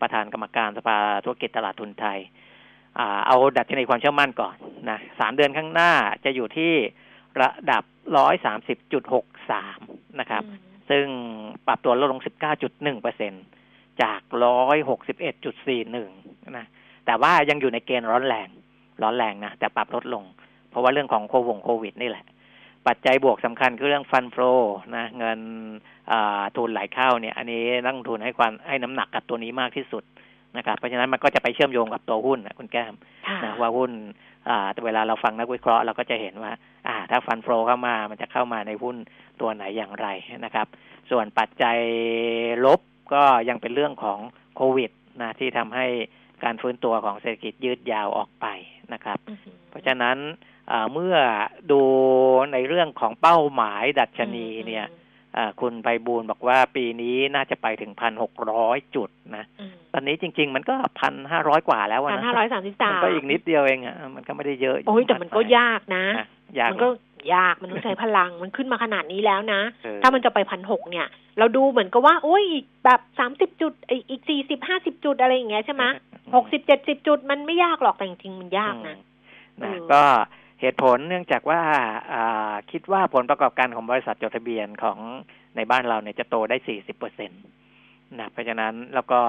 ประธานกรรมการสภาธุรกิจตลาดทุนไทยอ่าเอาดัชนีความเชื่อมั่นก่อนนะสามเดือนข้างหน้าจะอยู่ที่ระดับร้อยสามสิบจุดหกสามนะครับอืมซึ่งปรับตัวลดลงสิบเก้าจุดหนึ่งเปอร์เซ็นจากร้อยหกสิบเอ็ดจุดสี่หนึ่งนะแต่ว่ายังอยู่ในเกณฑ์ร้อนแรง ร้อนแรงนะ แต่ปรับลดลง เพราะว่าเรื่องของโควงโควิดนี่แหละ ปัจจัยบวกสำคัญคือเรื่องฟันโฟนะเงินอ่า ทุนไหลเข้าเนี่ย อันนี้นักลงทุนให้ความให้น้ำหนักกับตัวนี้มากที่สุดนะครับเพราะฉะนั้นมันก็จะไปเชื่อมโยงกับตัวหุ้นนะคุณแก้มค่ะนะว่าหุ้นอ่าแต่เวลาเราฟังนักวิเคราะห์เราก็จะเห็นว่า อ่า ถ้าฟันโฟเข้ามามันจะเข้ามาในหุ้นตัวไหนอย่างไรนะครับ ส่วนปัจจัยลบก็ยังเป็นเรื่องของโควิดนะที่ทำให้การฟื้นตัวของเศรษฐกิจยืดยาวออกไปนะครับอือหือเพราะฉะนั้นอ่าเมื่อดูในเรื่องของเป้าหมายดัชนีเนี่ยอ่า คุณไพบูลย์บอกว่าปีนี้น่าจะไปถึงพันหกร้อยจุดนะอืมตอนนี้จริง ๆ มันก็พันห้าร้อยกว่าแล้วอะพันนะห้าร้อยสามสิบสามันมก็อีกนิดเดียวเองอะมันก็ไม่ได้เยอะ โอ้ยแต่มันก็ยากนะนะยากมันก็ยากมันต้องใช้พลังมันขึ้นมาขนาดนี้แล้วนะเออถ้ามันจะไปพันหกเนี่ย เราดูเหมือนกับว่า โอ้ยอีกแบบสามสิบจุดไอ้อีกสี่สิบห้าสิบจุดอะไรอย่างเงี้ยใช่ไหมหกสิบเจ็ดสิบจุดมันไม่ยากหรอกแต่จริงๆมันยากนะอืมนะเออก็ เหตุผลเนื่องจากว่าอ่าคิดว่าผลประกอบการของบริษัทจดทะเบียนของในบ้านเราเนี่ยจะโตได้สี่สิบเปอร์เซ็นตนะเพราะฉะนั้นแล้วก็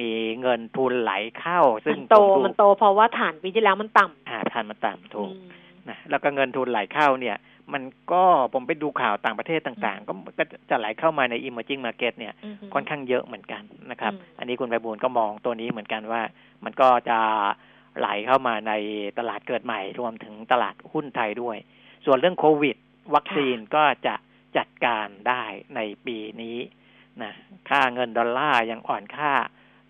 มีเงินทุนไหลเข้า ซึ่มังนโตผดูมันโตเพราะว่าฐานปีที่แล้วมันต่ำอ่าทานมันต่ำถูกอืมนะแล้วก็เงินทุนไหลเข้าเนี่ย มันก็ผมไปดูข่าวต่างประเทศต่างๆ ก็ก็จะไหลเข้ามาใน emerging market เนี่ยอืมค่อนข้างเยอะเหมือนกันนะครับอืมอันนี้คุณไพบูลย์ก็มองตัวนี้เหมือนกันว่า มันก็จะ ไหลเข้ามาในตลาดเกิดใหม่ รวมถึงตลาดหุ้นไทยด้วย ส่วนเรื่องโควิด วัคซีนก็จะจัดการได้ในปีนี้นะค่าเงินดอลลาร์ยังอ่อนค่า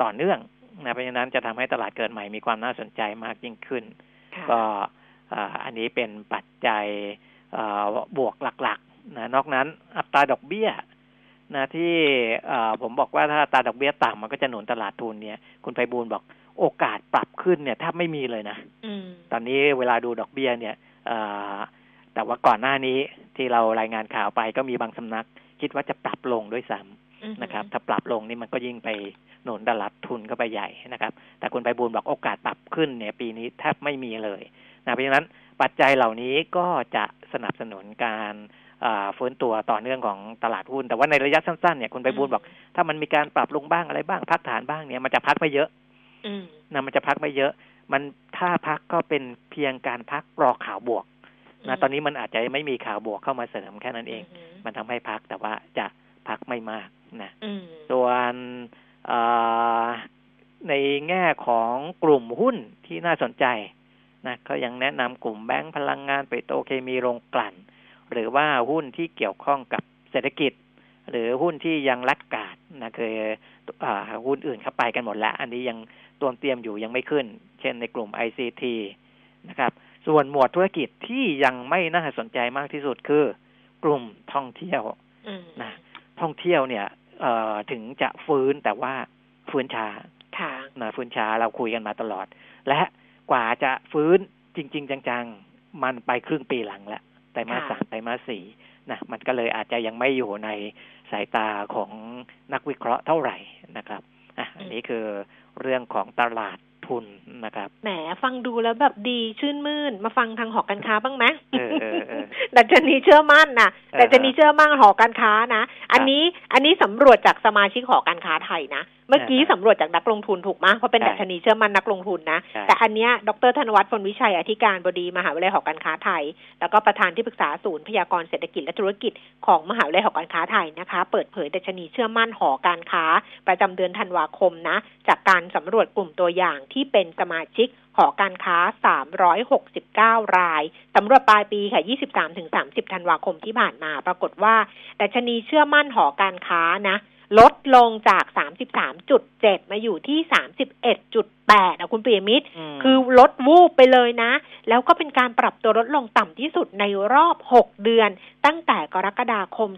ต่อเนื่องนะเพราะฉะนั้นจะทำให้ตลาดเกิดใหม่มีความน่าสนใจมากยิ่งขึ้นค่ะก็อ่าอันนี้เป็นปัจจัยอ่าบวกหลักๆนะนอกนั้นอัตราดอกเบี้ยนะที่อ่าผมบอกว่าถ้าอัตราดอกเบี้ยต่ำมันก็จะหนุนตลาดทุนเนี่ย คุณไพบูลย์บอก โอกาสปรับขึ้นเนี่ยแทบไม่มีเลยนะอืมตอนนี้เวลาดูดอกเบี้ยเนี่ยอ่าแต่ว่าก่อนหน้านี้ที่เรารายงานข่าวไปก็มีบางสำนัก คิดว่าจะปรับลงด้วยซ้ำอืมนะครับ ถ้าปรับลงนี่มันก็ยิ่งไปหนุนตลาดทุนเข้าไปใหญ่นะครับ แต่คุณไพบูลย์บอกโอกาสปรับขึ้นเนี่ย ปีนี้แทบไม่มีเลยนะเพราะฉะนั้นปัจจัยเหล่านี้ก็จะสนับสนุนการอ่าฟื้นตัวต่อเนื่องของตลาดหุ้น แต่ว่าในระยะสั้นๆเนี่ยคุณไพบูลย์บอก ถ้ามันมีการปรับลงบ้างอะไรบ้างพักฐานบ้างเนี่ยมันจะพักไม่เยอะอืม นะมันจะพักไม่เยอะ มันถ้าพักก็เป็นเพียงการพักรอข่าวบวกนะตอนนี้มันอาจจะไม่มีข่าวบวกเข้ามาเสริมแค่นั้นเอง มันทำให้พักแต่ว่าจะพักไม่มากนะอืมส่วนเอ่อในแง่ของกลุ่มหุ้นที่น่าสนใจนะก็ยังแนะนำกลุ่มแบงก์พลังงานไปโตรเคมีโรงกลั่น หรือว่าหุ้นที่เกี่ยวข้องกับเศรษฐกิจ หรือหุ้นที่ยังลักกาด นะคืออ่าหุ้นอื่นเข้าไปกันหมดแล้ว อันนี้ยังตัวเตรียมอยู่ยังไม่ขึ้น เช่นในกลุ่ม ICT นะครับ ส่วนหมวดธุรกิจที่ยังไม่น่าสนใจมากที่สุดคือกลุ่มท่องเที่ยวอืมนะท่องเที่ยวเนี่ยเอ่อถึงจะฟื้นแต่ว่าฟื้นช้าค่ะนะฟื้นช้าเราคุยกันมาตลอด และกว่าจะฟื้นจริง ๆ จัง ๆ มันไปครึ่งปีหลังแล้วไตรมาสค่ะสามไตรมาสสี่ นะมันก็เลยอาจจะยังไม่อยู่ในสายตาของนักวิเคราะห์เท่าไหร่นะครับนี้คือเรื่องของตลาดทุนนะครับแหมฟังดูแล้วแบบดีชื่นมื่น มาฟังทางหอการค้าบ้างไหมเออเออเออดัชนีเชื่อมั่นนะเออดัชนีเชื่อมั่นหอการค้านะ อันนี้อันนี้สำรวจจากสมาชิกหอการค้าไทยนะเมื่อกี้เออสำรวจจากนักลงทุนถูกไหมเพราะเป็นใช่ดัชนีเชื่อมั่นนักลงทุนนะใช่แต่อันเนี้ยดรธนวัฒน์พลวิชัยอธิการบดีมหาวิทยาลัยหอการค้าไทย แล้วก็ประธานที่ปรึกษาศูนย์พยากรณ์เศรษฐกิจและธุรกิจของมหาวิทยาลัยหอการค้าไทยนะคะ เปิดเผยดัชนีเชื่อมั่นหอการค้า ประจำเดือนธันวาคมนะ จากการสำรวจกลุ่มตัวอย่างที่เป็นสมาชิกหอการค้า 369 ราย สำรวจปลายปีค่ะ 23-30 ธันวาคมที่ผ่านมา ปรากฏว่าดัชนีเชื่อมั่นหอการค้านะ ลดลงจาก 33.7 มาอยู่ที่ 31.8อะคุณปียมิตรมคือลดวูบไปเลยนะ แล้วก็เป็นการปรับตัวลดลงต่ำที่สุดในรอบ 6 เดือน ตั้งแต่กรกฎาคม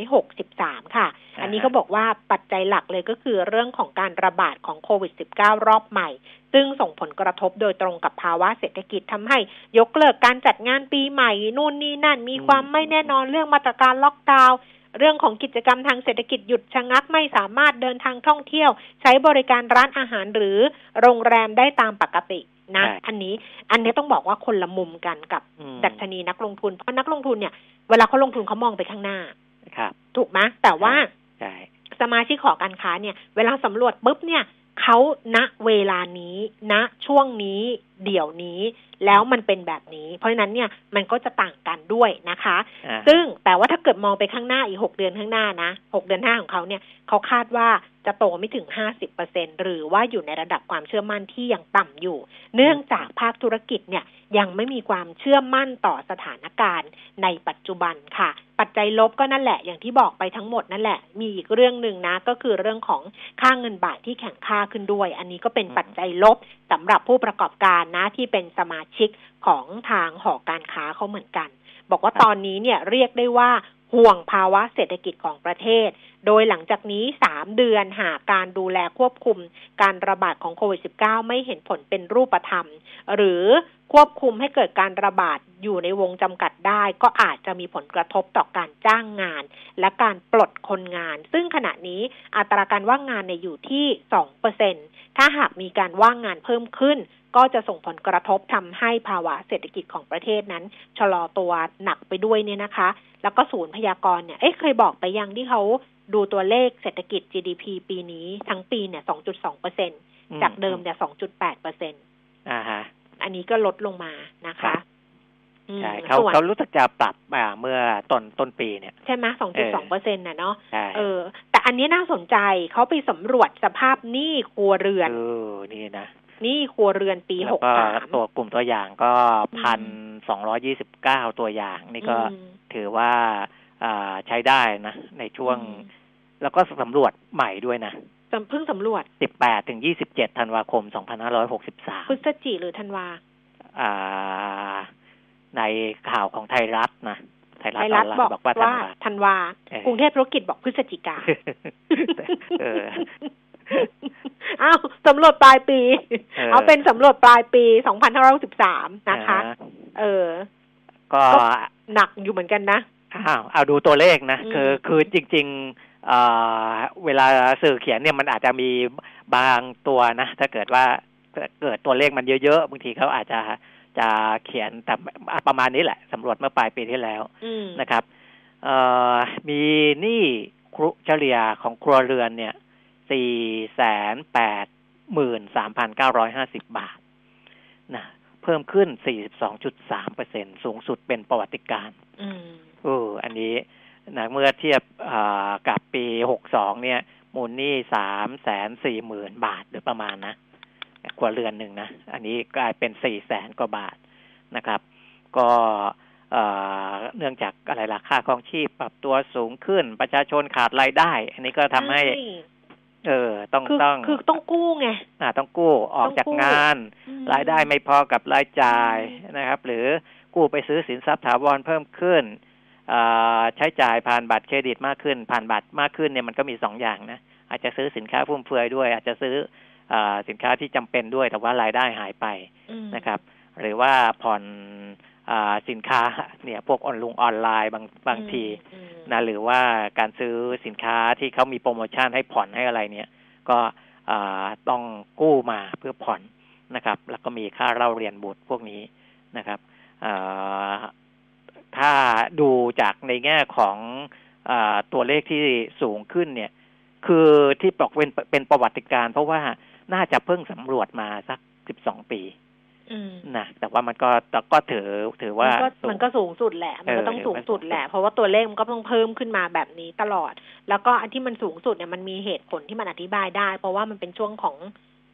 2563 ค่ะ อันนี้เขาบอกว่าปัจจัยหลักเลยก็คือเรื่องของการระบาดของโควิด -19 รอบใหม่ ซึ่งส่งผลกระทบโดยตรงกับภาวะเศรษฐกิจทำให้ยกเลิกการจัดงานปีใหม่ นู่นนี่นั่นมีความไม่แน่นอนเรื่องมาตรการล็อกดาวน์ เรื่องของกิจกรรมทางเศรษฐกิจหยุดชะงักไม่สามารถเดินทางท่องเที่ยว ใช้บริการร้านอาหารหรือโรงแรมได้ตามปกตินะใช่อันนี้อันนี้ต้องบอกว่าคนละมุมกันกับอืมดัชนีนักลงทุน เพราะนักลงทุนเนี่ย เวลาเขาลงทุนเขามองไปข้างหน้าครับ ถูกไหมแต่ว่าใช่สมาชิกหอการค้าเนี่ย เวลาสำรวจปุ๊บเนี่ย เขาณเวลานี้ณช่วงนี้เดี๋ยวนี้ แล้วมันเป็นแบบนี้ เพราะฉะนั้นเนี่ยมันก็จะต่างกันด้วยนะคะอ่าซึ่งแต่ว่าถ้าเกิดมองไปข้างหน้าอีกหกเดือนข้างหน้านะหกเดือนหน้าของเขาเนี่ยเขาคาดว่าจะโตไม่ถึงห้าสิบเปอร์เซ็นหรือว่าอยู่ในระดับความเชื่อมั่นที่ยังต่ำอยู่ เนื่องจากภาคธุรกิจเนี่ย ยังไม่มีความเชื่อมั่นต่อสถานการณ์ในปัจจุบันค่ะ ปัจจัยลบก็นั่นแหละอย่างที่บอกไปทั้งหมดนั่นแหละ มีอีกเรื่องหนึ่งนะ ก็คือเรื่องของค่าเงินบาทที่แข็งค่าขึ้นด้วย อันนี้ก็เป็นปัจจัยลบสำหรับผู้ประกอบการนะที่เป็นสมาชิกของทางหอการค้าเขาเหมือนกัน บอกว่าตอนนี้เนี่ยเรียกได้ว่าห่วงภาวะเศรษฐกิจของประเทศ โดยหลังจากนี้ 3 เดือนหากการดูแลควบคุมการระบาดของโควิด -19 ไม่เห็นผลเป็นรูปธรรม หรือควบคุมให้เกิดการระบาดอยู่ในวงจำกัดได้ ก็อาจจะมีผลกระทบต่อการจ้างงาน และการปลดคนงาน ซึ่งขณะนี้อัตราการว่างงานเนี่ยอยู่ที่ 2%ถ้าหากมีการว่างงานเพิ่มขึ้น ก็จะส่งผลกระทบทำให้ภาวะเศรษฐกิจของประเทศนั้น ชะลอตัวหนักไปด้วยเนี่ยนะคะ แล้วก็ศูนย์พยากรณ์เนี่ยเอ๊ะเคยบอกไปยังที่เขาดูตัวเลขเศรษฐกิจ GDP ปีนี้ทั้งปีเนี่ย 2.2เปอร์เซ็นจากเดิมเนี่ย 2.8เปอร์เซ็นอ่าฮะ อันนี้ก็ลดลงมานะครัคะบอืมใช่เขาส่วนเขารู้สึกจะปรับอ่าเมื่อต้นต้นปีเนี่ย ใช่ไหม2.2เปอร์เซ็นต์น่ะเนาะใช่เออ แต่อันนี้น่าสนใจเขาไปสำรวจสภาพหนี้ครัวเรือน เออ นี่นะ หนี้ครัวเรือนปีแล้วก็63ตัวกลุ่มตัวอย่างก็อืพันมสองร้อยี่สิบเก้าตัวอย่าง นี่ก็อืมถือว่าอ่าใช้ได้นะ ในช่วงอืมแล้วก็สำรวจใหม่ด้วยนะสำเพิ่งสำรวจสิบแปดถึงยี่สิบเจ็ดธันวาคมสองพันห้าร้อยหกสิบสามพฤศจิหรือธันวา อ่า ในข่าวของไทยรัฐนะ ไทยรัฐไทยอรัอฐนไลบอกน์บอกว่าธันว่าวาธันวาเออกรุงเทพธุรกิจบอกพฤศจิกา เออ อ้าวสำรวจปลายปีเออเอาเป็นสำรวจปลายปี2563นะคะอ่าฮเออก็ก็หนักอยู่เหมือนกันนะอ้าวเอาดูตัวเลขนะอืมคือคือจริง ๆเอ่อเวลาสื่อเขียนเนี่ยมันอาจจะมีบางตัวนะ ถ้าเกิดว่าเกิดตัวเลขมันเยอะๆบางทีเขาอาจจะจะเขียนแต่ประมาณนี้แหละสำรวจเมื่อปลายปีที่แล้วอืมนะครับเอ่อมีหนี้ครุเฉลี่ยของครัวเรือนเนี่ย สี่แสนแปดหมื่นสามพันเก้าร้อยห้าสิบบาทนะเพิ่มขึ้นสี่สิบสองจุดสามเปอร์เซ็นสูงสุดเป็นประวัติการณ์อืมเอออันนี้นะเมื่อเทียบอ่ากับปีหกสองเนี่ยมูลหนี้สามแสนสี่หมื่นบาทหรือประมาณนะครัวเรือนหนึ่งนะ อันนี้กลายเป็นสี่แสนกว่าบาทนะครับ ก็เอ่อเนื่องจากอะไรล่ะค่าครองชีพปรับตัวสูงขึ้นประชาชนขาดรายได้ อันนี้ก็ทำให้ใช่ เออ ต้องคือต้องคือต้องกู้ไงอ่าต้องกู้ออกจากต้องกู้งานอืมรายได้ไม่พอกับรายจ่ายอืมนะครับ หรือกู้ไปซื้อสินทรัพย์ถาวรเพิ่มขึ้นอ่าใช้จ่ายผ่านบัตรเครดิตมากขึ้น ผ่านบัตรมากขึ้นเนี่ยมันก็มีสองอย่างนะอาจจะซื้อสินค้าฟุ่มเฟือยด้วย อาจจะซื้ออาสินค้าที่จำเป็นด้วย แต่ว่ารายได้หายไปอืมนะครับ หรือว่าผ่อนอา สินค้าเนี่ยพวกออนลุงออนไลน์บางบางทีอืมนะหรือว่าการซื้อสินค้าที่เขามีโปรโมชั่นให้ผ่อนให้อะไรเนี่ย ก็ต้องกู้มาเพื่อผ่อนนะครับ แล้วก็มีค่าเล่าเรียนบุตรพวกนี้นะครับถ้าดูจากในแง่ของอตัวเลขที่สูงขึ้นเนี่ย คือที่บอกเป็นเป็นประวัติการ เพราะว่าน่าจะเพิ่งสำรวจมาสักสิบสองปี นะแต่ว่ามันก็ก็ถือถือว่า มันก็สูงสุดแหละ มันก็ต้องสูงสุดแหละ เพราะว่าตัวเลขมันก็ต้องเพิ่มขึ้นมาแบบนี้ตลอด แล้วก็อันที่มันสูงสุดเนี่ยมันมีเหตุผลที่มันอธิบายได้ เพราะว่ามันเป็นช่วงของ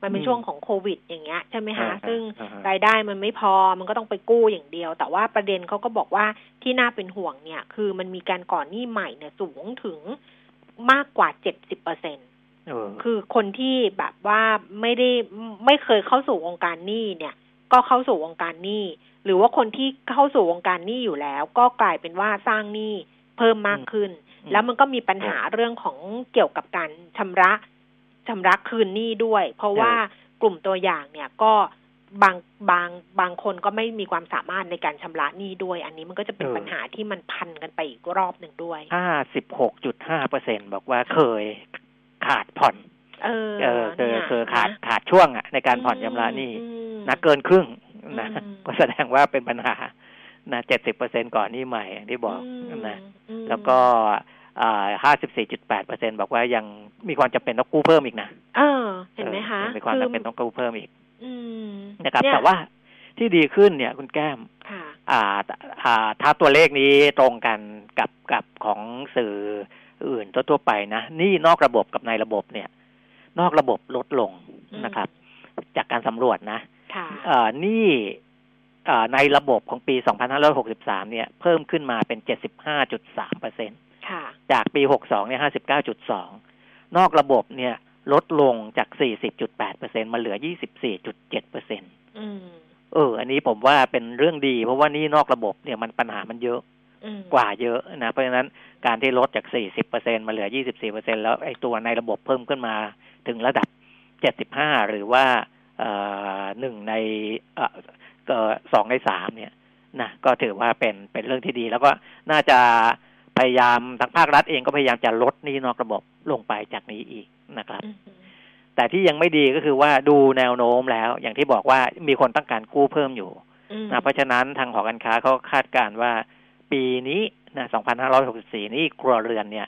มันเป็นช่วงของโควิด อย่างเงี้ยใช่ไหมคะซึ่งรายได้มันไม่พอมันก็ต้องไปกู้อย่างเดียว แต่ว่าประเด็นเขาก็บอกว่าที่น่าเป็นห่วงเนี่ย คือมันมีการก่อนหนี้ใหม่เนี่ยสูงถึงมากกว่าเจ็ดสิบเปอร์เซ็นต์คือคนที่แบบว่าไม่ได้ไม่เคยเข้าสู่วงการหนี้เนี่ย ก็เข้าสู่วงการหนี้ หรือว่าคนที่เข้าสู่วงการหนี้อยู่แล้ว ก็กลายเป็นว่าสร้างหนี้เพิ่มมากขึ้น แล้วมันก็มีปัญหาเรื่องของเกี่ยวกับการชำระชำระคืนหนี้ด้วย เพราะว่ากลุ่มตัวอย่างเนี่ยก็บางบางบางคนก็ไม่มีความสามารถในการชำระหนี้ด้วย อันนี้มันก็จะเป็นปัญหาที่มันพันกันไปอีกรอบหนึ่งด้วยห้าสิบหกจุดห้าเปอร์เซ็นบอกว่าเคยขาดผ่อน เออ เออเคยเคยขาดขาดช่วงอะในการผ่อนชำระหนี้ นะเกินครึ่งนะก็แสดงว่าเป็นปัญหานะเจ็ดสิบเปอร์เซ็นก่อนนี่ใหม่ที่บอกนะแล้วก็ห้าสิบสี่จุดแปดเปอร์เซ็นบอกว่ายังมีความจำเป็นต้องกู้เพิ่มอีกนะเออเห็นไหมคะมีความจำเป็นต้องกู้เพิ่มอีกนะครับ แต่ว่าที่ดีขึ้นเนี่ยคุณแก้มอ่าอ่าถ้าตัวเลขนี้ตรงกันกับกับของสื่ออื่นทั่วไปนะนี่นอกระบบกับในระบบเนี่ย นอกระบบลดลงนะครับ จากการสำรวจนะ อ่านี่ในระบบของปี 2563 เนี่ย เพิ่มขึ้นมาเป็น 75.3เปอร์เซ็นต์จากปี 62 เนี่ย 59.2 นอกระบบเนี่ยลดลงจาก 40.8เปอร์เซ็นมาเหลือ 24.7เปอร์เซ็นต์เออ อันนี้ผมว่าเป็นเรื่องดี เพราะว่านี่นอกระบบเนี่ยมันปัญหามันเยอะกว่าเยอะนะ เพราะฉะนั้นการที่ลดจาก 40เปอร์เซ็นมาเหลือ 24เปอร์เซ็นแล้วไอ้ตัวในระบบเพิ่มขึ้นมาถึงระดับ 75 หรือว่า หนึ่งในสองในสามเนี่ยนะก็ถือว่าเป็นเป็นเรื่องที่ดี แล้วก็น่าจะพยายามทางภาครัฐเองก็พยายามจะลดนี้นอกระบบลงไปจากนี้อีกนะครับ แต่ที่ยังไม่ดีก็คือว่าดูแนวโน้มแล้ว อย่างที่บอกว่ามีคนต้องการกู้เพิ่มอยู่นะเพราะฉะนั้นทางหอการค้าเขาคาดการว่าปีนี้นะ2564 นี้ครัวเรือนเนี่ย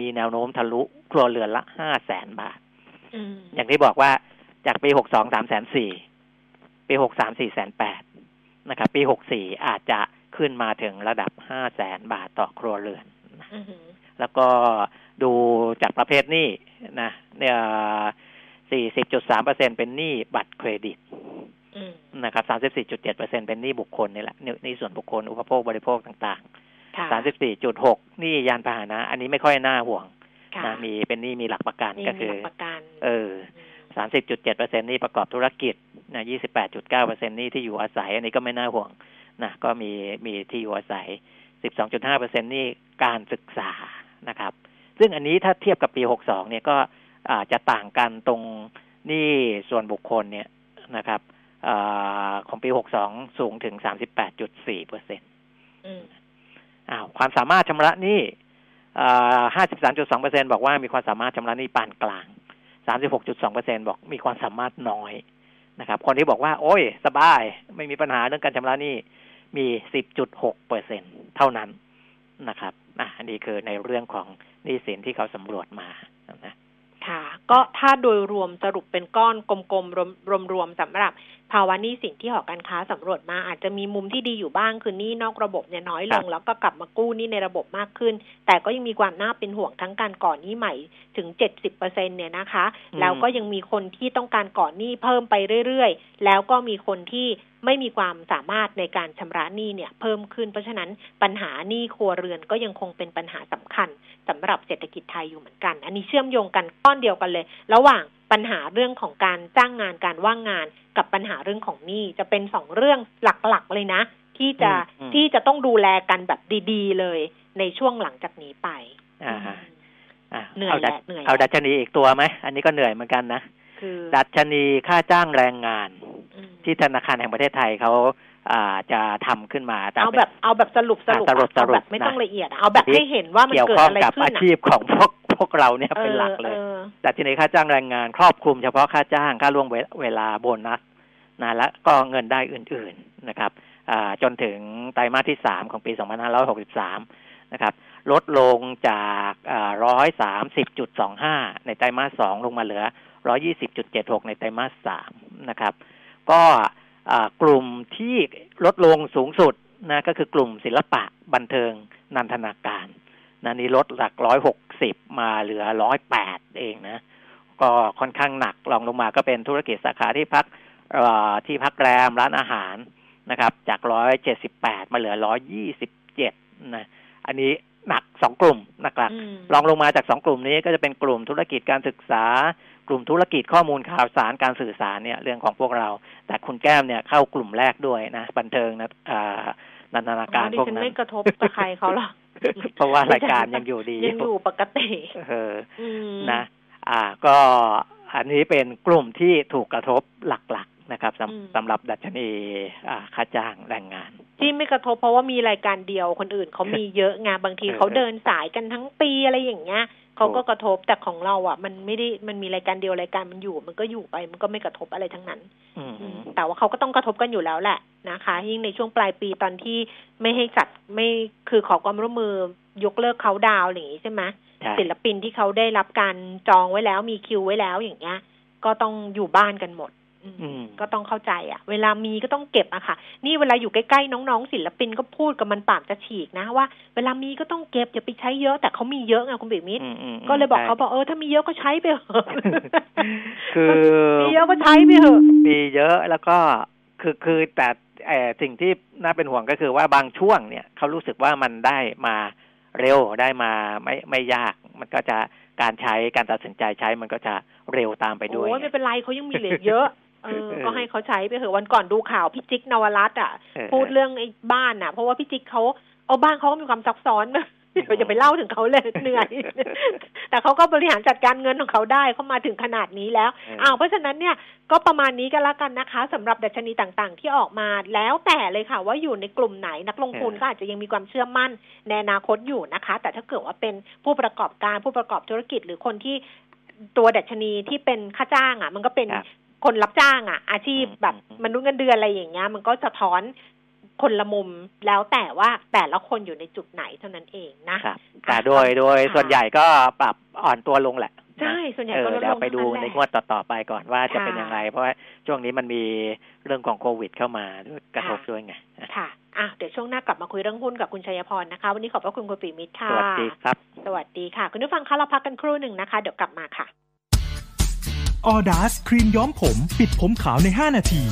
มีแนวโน้มทะลุครัวเรือนละห้าแสนบาท อย่างที่บอกว่า จากปี62 3แสนสี่ปี63 4แสนแปดนะครับปี64อาจจะขึ้นมาถึงระดับห้าแสนบาทต่อครัวเรือน แล้วก็ดูจากประเภทหนี้นะเนี่ยสี่สิบจุดสามเปอร์เซ็นเป็นหนี้บัตรเครดิตนะครับสามสิบสี่จุดเจ็ดเปอร์เซ็นเป็นหนี้บุคคลนี่แหละหนี้ส่วนบุคคลอุปโภคบริโภคต่างๆสามสิบสี่จุดหกหนี้ยานพาหนะ อันนี้ไม่ค่อยน่าห่วงนะมีเป็นหนี้มีหลักประกันก็คือเออ สามสิบจุดเจ็ดเปอร์เซ็นนี่ประกอบธุรกิจนะยี่สิบแปดจุดเก้าเปอร์เซ็นนี่ที่อยู่อาศัย อันนี้ก็ไม่น่าห่วงนะก็มีมีที่อยู่อาศัย12.5เปอร์เซ็นนี่การศึกษานะครับ ซึ่งอันนี้ถ้าเทียบกับปี62เนี่ยก็อาจจะต่างกันตรงนี่ส่วนบุคคลเนี่ยนะครับอของปี62สูงถึง38.4เปอร์เซ็นต์อ้าวความสามารถชำระนี่53.2เปอร์เซ็นบอกว่ามีความสามารถชำระนี่ปานกลางามสิบหกจุดสองเปอร์เซ็นบอกมีความสามารถน้อยนะครับ คนที่บอกว่า โอ้ย สบาย ไม่มีปัญหาเรื่องการชำระหนี้มีสิบจุดหกเปอร์เซ็นเท่านั้นนะครับอะอันนี้คือในเรื่องของหนี้สินที่เขาสำรวจมานะ ค่ะ ก็ถ้าโดยรวมสรุปเป็นก้อนกลมๆรวมๆสำหรับภาวะหนี้สินที่หอการค้าสำรวจมาอาจจะมีมุมที่ดีอยู่บ้างคือหนี้นอกระบบเนี่ยน้อยลง แล้วก็กลับมากู้หนี้ในระบบมากขึ้น แต่ก็ยังมีความน่าเป็นห่วงทั้งการก่อนหนี้ใหม่ถึงเจ็ดสิบเปอร์เซ็นเนี่ยนะคะ แล้วก็ยังมีคนที่ต้องการก่อนหนี้เพิ่มไปเรื่อยๆ แล้วก็มีคนที่ไม่มีความสามารถในการชำระหนี้เนี่ยเพิ่มขึ้น เพราะฉะนั้นปัญหาหนี้ครัวเรือนก็ยังคงเป็นปัญหาสำคัญ สำหรับเศรษฐกิจไทยอยู่เหมือนกัน อันนี้เชื่อมโยงกันก้อนเดียวกันเลย ระหว่างปัญหาเรื่องของการจ้างงานการว่างงาน กับปัญหาเรื่องของหนี้จะเป็นสองเรื่องหลักๆเลยนะ ที่จะที่จะต้องดูแลกันแบบดี ๆ เลยในช่วงหลังจากนี้ไปอ่าเหนื่อยแหละเหนื่อยเอาดัชนีอีกตัวไหมอันนี้ก็เหนื่อยเหมือนกันนะคือดัชนีค่าจ้างแรงงาน ที่ธนาคารแห่งประเทศไทยเขาอ่า จะทำขึ้นมาเอาแบบเอาแบบสรุปสรุปสรุปแบบไม่ต้องละเอียด เอาแบบให้เห็นว่ามันเกิดอะไรขึ้นกับอาชีพของพวกพพวกเราเนี่ยเป็นหลักเลย แต่ทีนี้ค่าจ้างแรงงานครอบคลุมเฉพาะค่าจ้างค่าล่วงเวลาโบนัสนะและก็เงินได้อื่น ๆนะครับจนถึงไตรมาสที่สามของปี 2563 นะครับ ลดลงจากร้อยสามสิบจุดสองห้าในไตรมาสสองลงมาเหลือร้อยี่สิบจุดเจ็ดหกในไตรมาสสามนะครับ ก็ กลุ่มที่ลดลงสูงสุดนะก็คือกลุ่มศิลปะบันเทิงนันทนาการนะนี่ลดหลักร้อยหกสิบมาเหลือร้อยแปดเองนะ ก็ค่อนข้างหนักลองลงมาก็เป็นธุรกิจสาขาที่พักที่พักแรมร้านอาหารนะครับ จากร้อยเจ็ดสิบแปดมาเหลือร้อยยี่สิบเจ็ดนะอันนี้หนักสองกลุ่มนะครับลองลงมาจากสองกลุ่มนี้ก็จะเป็นกลุ่มธุรกิจการศึกษา กลุ่มธุรกิจข้อมูลข่าวสารการสื่อสารเนี่ยเรื่องของพวกเรา แต่คุณแก้มเนี่ยเข้ากลุ่มแรกด้วยนะ บันเทิงนะอ่านันทนาการพวกนั้นไม่กระทบกับใครเขาหรอกเพราะว่ารายการยังอยู่ดียังอยู่ปกติเออนะ อ่า ก็อันนี้เป็นกลุ่มที่ถูกกระทบหลักนะครับสำสำหรับดัชนีค่าจ้างแรงงาน ที่ไม่กระทบเพราะว่ามีรายการเดียวคนอื่นเขามีเยอะไงบางทีเขาเดินสายกันทั้งปีอะไรอย่างเงี้ย เขาก็กระทบแต่ของเราอะ มันไม่ได้มันมีรายการเดียวรายการมันอยู่ มันก็อยู่ไปมันก็ไม่กระทบอะไรทั้งนั้นแต่ว่าเขาก็ต้องกระทบกันอยู่แล้วแหละนะคะ ยิ่งในช่วงปลายปีตอนที่ไม่ให้จัดไม่คือขอความร่วมมือยกเลิกเขาดาวอย่างนี้ใช่ไหมศิลปินที่เขาได้รับการจองไว้แล้วมีคิวไว้แล้วอย่างเงี้ย ก็ต้องอยู่บ้านกันหมด ก็ต้องเข้าใจอะเวลามีก็ต้องเก็บอะค่ะ นี่เวลาอยู่ใกล้ๆน้องๆศิลปินก็พูดกับมันปากจะฉีกนะว่า เวลามีก็ต้องเก็บอย่าไปใช้เยอะแต่เขามีเยอะไงคุณบิ๊กมิตรก็เลยบอกเขาบอกเออถ้ามีเยอะก็ใช้ไปเถอะคือมีเยอะก็ใช้ไปเถอะมีเยอะแล้วก็คือคือแต่สิ่งที่น่าเป็นห่วงก็คือว่าบางช่วงเนี่ยเขารู้สึกว่ามันได้มาเร็วได้มาไม่ไม่ยากมันก็จะการใช้การตัดสินใจใช้มันก็จะเร็วตามไปด้วยโอ้ไม่เป็นไรเขายังมีเหลือเยอะเออก็ให้เขาใช้ไปเถอะวันก่อนดูข่าวพี่จิ๊กนวรัตน์อะ พูดเรื่องไอ้บ้านอะ เพราะว่าพี่จิ๊กเขาเอาบ้านเขาก็มีความซับซ้อนเราจะไปเล่าถึงเขาเลยเหนื่อย แต่เขาก็บริหารจัดการเงินของเขาได้เขามาถึงขนาดนี้แล้วอ้าวเพราะฉะนั้นเนี่ยก็ประมาณนี้ก็แล้วกันนะคะสำหรับดัชนีต่างๆ ที่ออกมาแล้วแต่เลยค่ะ ว่าอยู่ในกลุ่มไหนนักลงทุนก็อาจจะยังมีความเชื่อมั่นในอนาคตอยู่นะคะ แต่ถ้าเกิดว่าเป็นผู้ประกอบการผู้ประกอบธุรกิจหรือคนที่ตัวดัชนีที่เป็นค่าจ้างอะ มันก็เป็น คนรับจ้างอะอาชีพแบบมนุษย์เงินเดือนอะไรอย่างเงี้ย มันก็สะท้อนคนละมุมแล้วแต่ว่าแต่ละคนอยู่ในจุดไหนเท่านั้นเองนะแต่โดยโดยส่วนใหญ่ก็ปรับอ่อนตัวลงแหละใช่ส่วนใหญ่ก็ลดลงไปดูในงวดต่อๆไปก่อนว่าจะเป็นยังไง เพราะว่าช่วงนี้มันมีเรื่องของโควิดเข้ามาด้วยกระทบด้วยไงค่ะอะเดี๋ยวช่วงหน้ากลับมาคุยเรื่องหุ้นกับคุณชัยพรนะคะ วันนี้ขอบพระคุณคุณปีมิตรค่ะสวัสดีครับ สวัสดีค่ะ คุณผู้ฟังคะเราพักกันครู่หนึ่งนะคะ เดี๋ยวกลับมาค่ะ ออดาสครีมย้อมผม ปิดผมขาวใน 5 นาที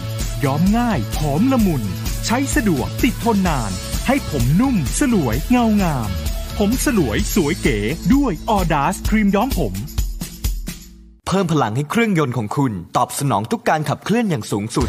ย้อมง่ายหอมละมุน ใช้สะดวกติดทนนาน ให้ผมนุ่ม สลวยเงางาม ผมสลวยสวยเก๋ด้วยออดาสครีมย้อมผม เพิ่มพลังให้เครื่องยนต์ของคุณ ตอบสนองทุกการขับเคลื่อนอย่างสูงสุด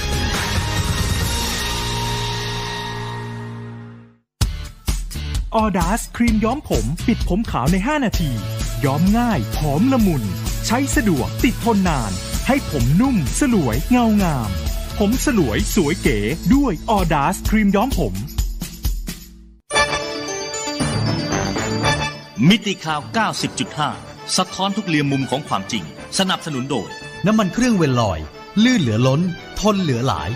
ออดาสครีมย้อมผม ปิดผมขาวใน 5 นาที ย้อมง่ายหอมละมุน ใช้สะดวกติดทนนาน ให้ผมนุ่ม สลวยเงางาม ผมสลวยสวยเก๋ด้วยออดาสครีมย้อมผม มิติข่าว 90.5 สะท้อนทุกเรียมมุมของความจริง สนับสนุนโดย น้ำมันเครื่องเวลลอย ลื่นเหลือล้น ทนเหลือหลาย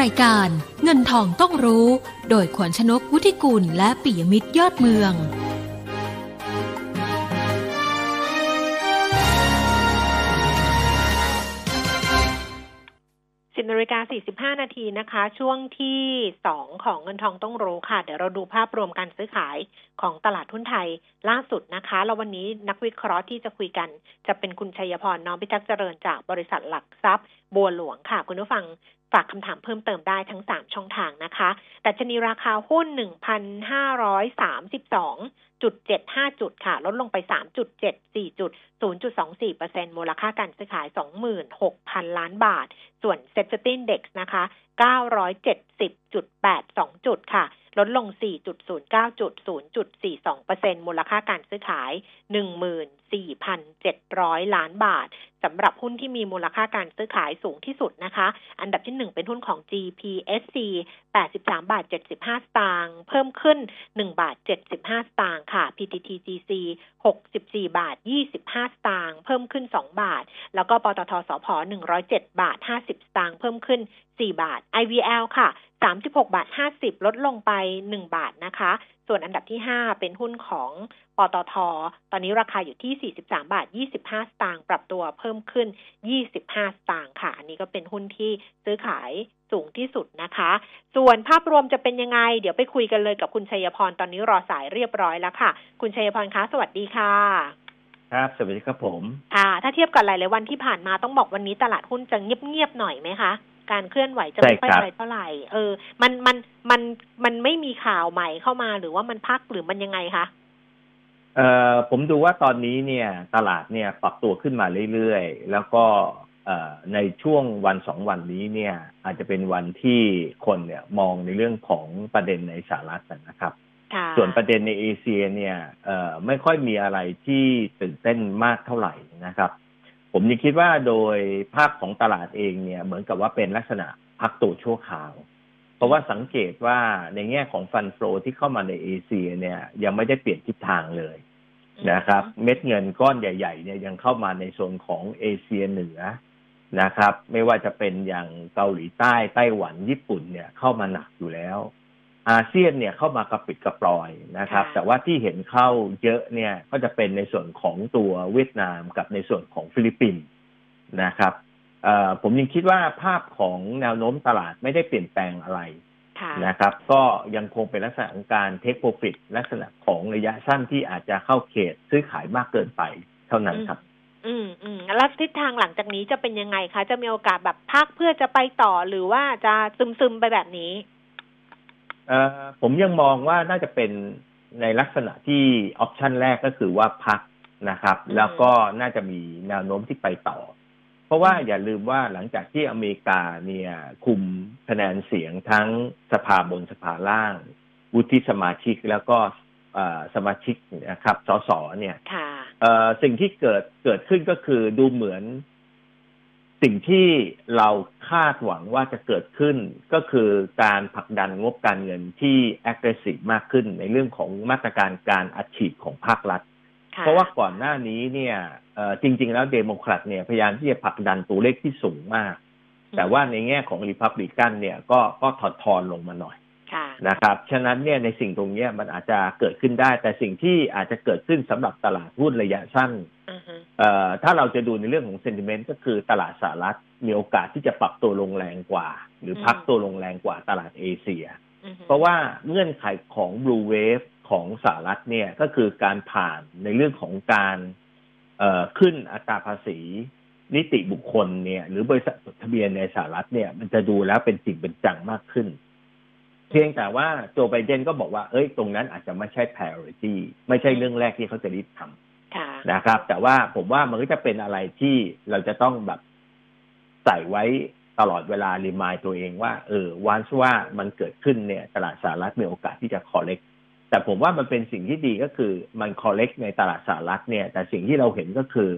รายการเงินทองต้องรู้ โดยขวัญชนกวุฒิกุลและปิยมิตรยอดเมือง สิบนาฬิกาสี่สิบห้านาทีนะคะ ช่วงที่สองของเงินทองต้องรู้ค่ะ เดี๋ยวเราดูภาพรวมการซื้อขายของตลาดทุนไทยล่าสุดนะคะ แล้ววันนี้นักวิเคราะห์ที่จะคุยกัน จะเป็นคุณชัยพรน้องพิทักษ์เจริญจากบริษัทหลักทรัพย์บัวหลวงค่ะ คุณผู้ฟังากคำถามเพิ่มเติมได้ทั้ง 3 ช่องทางนะคะ แต่ชนีราคาหุ้น 1,532จุดเจ็ดห้าจุดค่ะ ลดลงไปสามจุดเจ็ดสี่จุดศูนย์จุดสองสี่เปอร์เซ็นมูลค่าการซื้อขายสองหมื่นหกพันล้านบาท ส่วนเซ็ตตินเด็กนะคะเก้าร้อยเจ็ดสิบจุดแปดสองจุดค่ะ ลดลง 4.09จุด0.42เปอร์เซ็นมูลค่าการซื้อขาย 14,700 ล้านบาท สำหรับหุ้นที่มีมูลค่าการซื้อขายสูงที่สุดนะคะ อันดับที่ 1 เป็นหุ้นของ GPSC 83 บาท 75 สตางค์เพิ่มขึ้น 1 บาท 75 สตางค์ค่ะ PTTGC 64 บาท 25 สตางค์เพิ่มขึ้น 2 บาท แล้วก็ปตทสพ107 บาท 50 สตางค์เพิ่มขึ้น 4 บาท IVL ค่ะ 36 บาท 50 ลดลงไป 1 บาทนะคะ ส่วนอันดับที่ 5 เป็นหุ้นของปตท ตอนนี้ราคาอยู่ที่ 43 บาท 25 สตางค์ ปรับตัวเพิ่มขึ้น 25 สตางค์ค่ะ อันนี้ก็เป็นหุ้นที่ซื้อขายสูงที่สุดนะคะ ส่วนภาพรวมจะเป็นยังไง เดี๋ยวไปคุยกันเลยกับคุณชัยพร ตอนนี้รอสายเรียบร้อยแล้วค่ะ คุณชัยพรคะ สวัสดีค่ะ ครับ สวัสดีครับผม ค่ะ ถ้าเทียบกับหลายๆวันที่ผ่านมาต้องบอกวันนี้ตลาดหุ้นจะเงียบๆหน่อยไหมคะ การเคลื่อนไหวจะไม่ค่อยไปเท่าไหร่ เออ มันมันมันมันไม่มีข่าวใหม่เข้ามาหรือว่ามันพักหรือมันยังไงคะเอ่อผมดูว่าตอนนี้เนี่ย ตลาดเนี่ยปรับตัวขึ้นมาเรื่อยๆ แล้วก็เอ่อในช่วงวันสองวันนี้เนี่ย อาจจะเป็นวันที่คนเนี่ยมองในเรื่องของประเด็นในสหรัฐนะครับ ส่วนประเด็นในเอเชียเนี่ยเอ่อไม่ค่อยมีอะไรที่ตื่นเต้นมากเท่าไหร่นะครับ ผมยังคิดว่าโดยภาพของตลาดเองเนี่ย เหมือนกับว่าเป็นลักษณะพักตัวชั่วคราว เพราะว่าสังเกตว่าในแง่ของ fund flow ที่เข้ามาในเอเชียเนี่ย ยังไม่ได้เปลี่ยนทิศทางเลยนะครับ เม็ดเงินก้อนใหญ่ ๆ เนี่ยยังเข้ามาในโซนของเอเชียเหนือนะครับ ไม่ว่าจะเป็นอย่างเกาหลีใต้ไต้หวันญี่ปุ่นเนี่ยเข้ามาหนักอยู่แล้ว อาเซียนเนี่ยเข้ามากะปริดกะปรอยนะครับ แต่ว่าที่เห็นเข้าเยอะเนี่ยก็จะเป็นในส่วนของตัวเวียดนามกับในส่วนของฟิลิปปินส์นะครับผมยังคิดว่าภาพของแนวโน้มตลาดไม่ได้เปลี่ยนแปลงอะไรนะครับ ก็ยังคงเป็นลักษณะของการเทคโปรฟิตลักษณะของระยะสั้นที่อาจจะเข้าเขตซื้อขายมากเกินไปเท่านั้นครับ อืมอืมแล้วทิศทางหลังจากนี้จะเป็นยังไงคะ จะมีโอกาสแบบพักเพื่อจะไปต่อหรือว่าจะซึมซึมไปแบบนี้ เอ่อผมยังมองว่าน่าจะเป็นในลักษณะที่ออปชันแรกก็คือว่าพักนะครับ แล้วก็น่าจะมีแนวโน้มที่ไปต่อ เพราะว่าอย่าลืมว่าหลังจากที่อเมริกาเนี่ยคุมคะแนนเสียงทั้งสภาบนสภาล่าง วุฒิสมาชิกแล้วก็สมาชิกนะครับสสเนี่ยสิ่งที่เกิดเกิดขึ้นก็คือดูเหมือน สิ่งที่เราคาดหวังว่าจะเกิดขึ้น ก็คือการผลักดันงบการเงินที่ aggressive มากขึ้นในเรื่องของมาตรการการอัดฉีดของภาครัฐ เพราะว่าก่อนหน้านี้เนี่ยจริง ๆ แล้วเดโมแครตเนี่ยพยายามที่จะผลักดันตัวเลขที่สูงมาก แต่ว่าในแง่ของรีพับลิกันเนี่ยก็ก็ลดทอนลงมาหน่อยนะครับ ฉะนั้นเนี่ยในสิ่งตรงนี้มันอาจจะเกิดขึ้นได้ แต่สิ่งที่อาจจะเกิดขึ้นสำหรับตลาดหุ้นระยะสั้นเอ่อ ถ้าเราจะดูในเรื่องของ sentiment ก็คือตลาดสหรัฐมีโอกาสที่จะปรับตัวลงแรงกว่า หรือพักตัวลงแรงกว่าตลาดเอเชีย เพราะว่าเงื่อนไขของ blue wave ของสหรัฐเนี่ยก็คือการผ่านในเรื่องของการเอ่อขึ้นอัตราภาษี นิติบุคคลเนี่ย หรือบริษัทจดทะเบียนในสหรัฐเนี่ย มันจะดูแล้วเป็นจริงเป็นจังมากขึ้น เพียงแต่ว่าโจไบเดนก็บอกว่า เอ้ย ตรงนั้นอาจจะไม่ใช่ priority ไม่ใช่เรื่องแรกที่เขาจะรีบทำ นะครับ แต่ว่าผมว่ามันก็จะเป็นอะไรที่เราจะต้องแบบใส่ไว้ตลอดเวลา remind ตัวเองว่า เออวันว่ามันเกิดขึ้นเนี่ย ตลาดสหรัฐมีโอกาสที่จะ correct แต่ผมว่ามันเป็นสิ่งที่ดีก็คือมัน correct ในตลาดสหรัฐเนี่ย แต่สิ่งที่เราเห็นก็คือ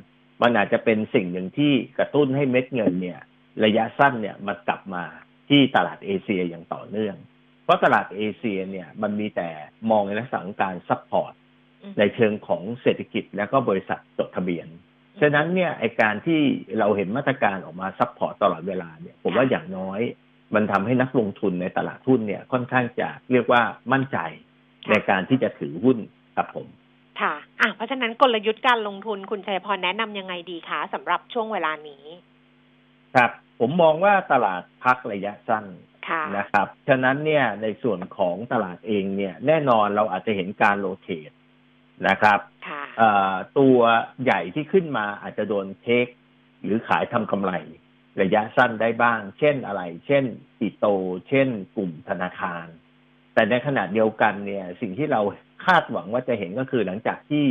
มันอาจจะเป็นสิ่งหนึ่งที่กระตุ้นให้เม็ดเงินเนี่ย ระยะสั้นเนี่ยมันกลับมาที่ตลาดเอเชียอย่างต่อเนื่อง เพราะตลาดเอเชียเนี่ยมันมีแต่มองในลักษณะของการ support ในเชิงของเศรษฐกิจแล้วก็บริษัทจดทะเบียน ฉะนั้นเนี่ยไอการที่เราเห็นมาตรการออกมา support ตลอดเวลาเนี่ยผมว่าอย่างน้อยมันทำให้นักลงทุนในตลาดหุ้นเนี่ยค่อนข้างจะเรียกว่ามั่นใจในการที่จะถือหุ้นครับผม ค่ะอะเพราะฉะนั้นกลยุทธ์การลงทุนคุณชัยพรแนะนำยังไงดีคะสำหรับช่วงเวลานี้ ครับ ผมมองว่าตลาดพักระยะสั้นนะครับ ฉะนั้นเนี่ยในส่วนของตลาดเองเนี่ยแน่นอนเราอาจจะเห็นการ rotate นะครับตัวใหญ่ที่ขึ้นมาอาจจะโดนเทค หรือขายทำกำไร ระยะสั้นได้บ้าง เช่นอะไร เช่นปิโต เช่นกลุ่มธนาคาร แต่ในขณะเดียวกันเนี่ย สิ่งที่เราคาดหวังว่าจะเห็นก็คือหลังจากที่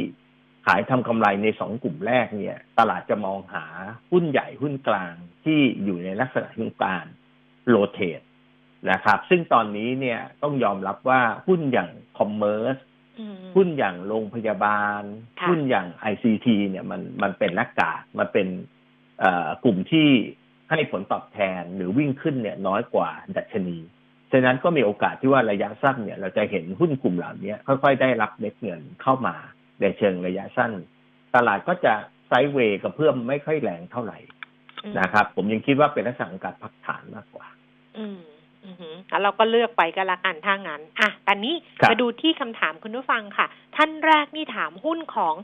ขายทำกำไรในสองกลุ่มแรกเนี่ย ตลาดจะมองหาหุ้นใหญ่หุ้นกลางที่อยู่ในลักษณะหุ้นกลางโรเตทนะครับ ซึ่งตอนนี้เนี่ยต้องยอมรับว่าหุ้นอย่างคอมเมอร์สอืม หุ้นอย่างโรงพยาบาลค่ะหุ้นอย่าง ICT เนี่ยมันมันเป็นนักกาศมันเป็นเอ่อกลุ่มที่ให้ผลตอบแทนหรือวิ่งขึ้นเนี่ยน้อยกว่าดัชนี ฉะนั้นก็มีโอกาสที่ว่าระยะสั้นเนี่ยเราจะเห็นหุ้นกลุ่มเหล่านี้ค่อยๆ ได้รับเม็ดเงินเข้ามาในเชิงระยะสั้น ตลาดก็จะไซด์เวย์กับเพื่อมไม่ค่อยแรงเท่าไหร่อืมนะครับ ผมยังคิดว่าเป็นลักษณะของการพักฐานมากกว่า อืมอือหือ แล้วเราก็เลือกไปก็และกันถ้างั้น อะตอนนี้ครับมาดูที่คำถามคุณผู้ฟังค่ะ ท่านแรกนี่ถามหุ้นของ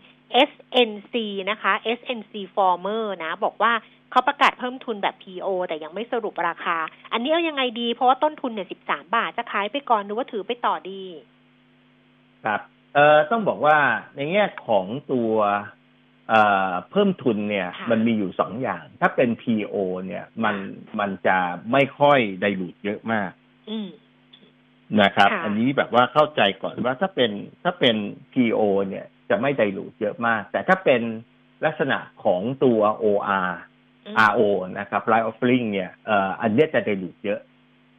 SNC นะคะ SNC Former นะ บอกว่าเขาประกาศเพิ่มทุนแบบ PO แต่ยังไม่สรุปราคา อันนี้เอายังไงดี เพราะว่าต้นทุนเนี่ย13บาท จะขายไปก่อนหรือว่าถือไปต่อดี ครับ เอ่อ ต้องบอกว่าในแง่ของตัว เอ่อเพิ่มทุนเนี่ยค่ะมันมีอยู่สองอย่าง ถ้าเป็น PO เนี่ยมันมันจะไม่ค่อยไดรูดเยอะมากอืมนะครับค่ะอันนี้แบบว่าเข้าใจก่อนว่าถ้าเป็นถ้าเป็น PO เนี่ยจะไม่ไดรูดเยอะมาก แต่ถ้าเป็นลักษณะของตัว OR อืม RO นะครับ Right Offering เนี่ยเอ่ออันเนี้ยจะไดรูดเยอะ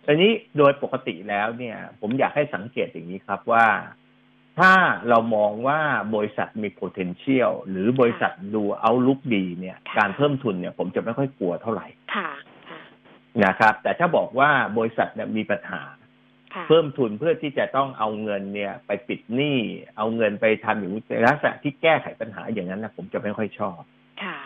อันนี้โดยปกติแล้วเนี่ย ผมอยากให้สังเกตอย่างนี้ครับว่า ถ้าเรามองว่าบริษัทมี potential หรือบริษัทดูเอาลุกดีเนี่ยค่ะการเพิ่มทุนเนี่ยผมจะไม่ค่อยกลัวเท่าไหร่ค่ะค่ะนะครับ แต่ถ้าบอกว่าบริษัทเนี่ยมีปัญหาค่ะเพิ่มทุนเพื่อที่จะต้องเอาเงินเนี่ย ไปปิดหนี้เอาเงินไปทำอย่างนี้ในลักษณะที่แก้ไขปัญหาอย่างนั้นนะผมจะไม่ค่อยชอบค่ะ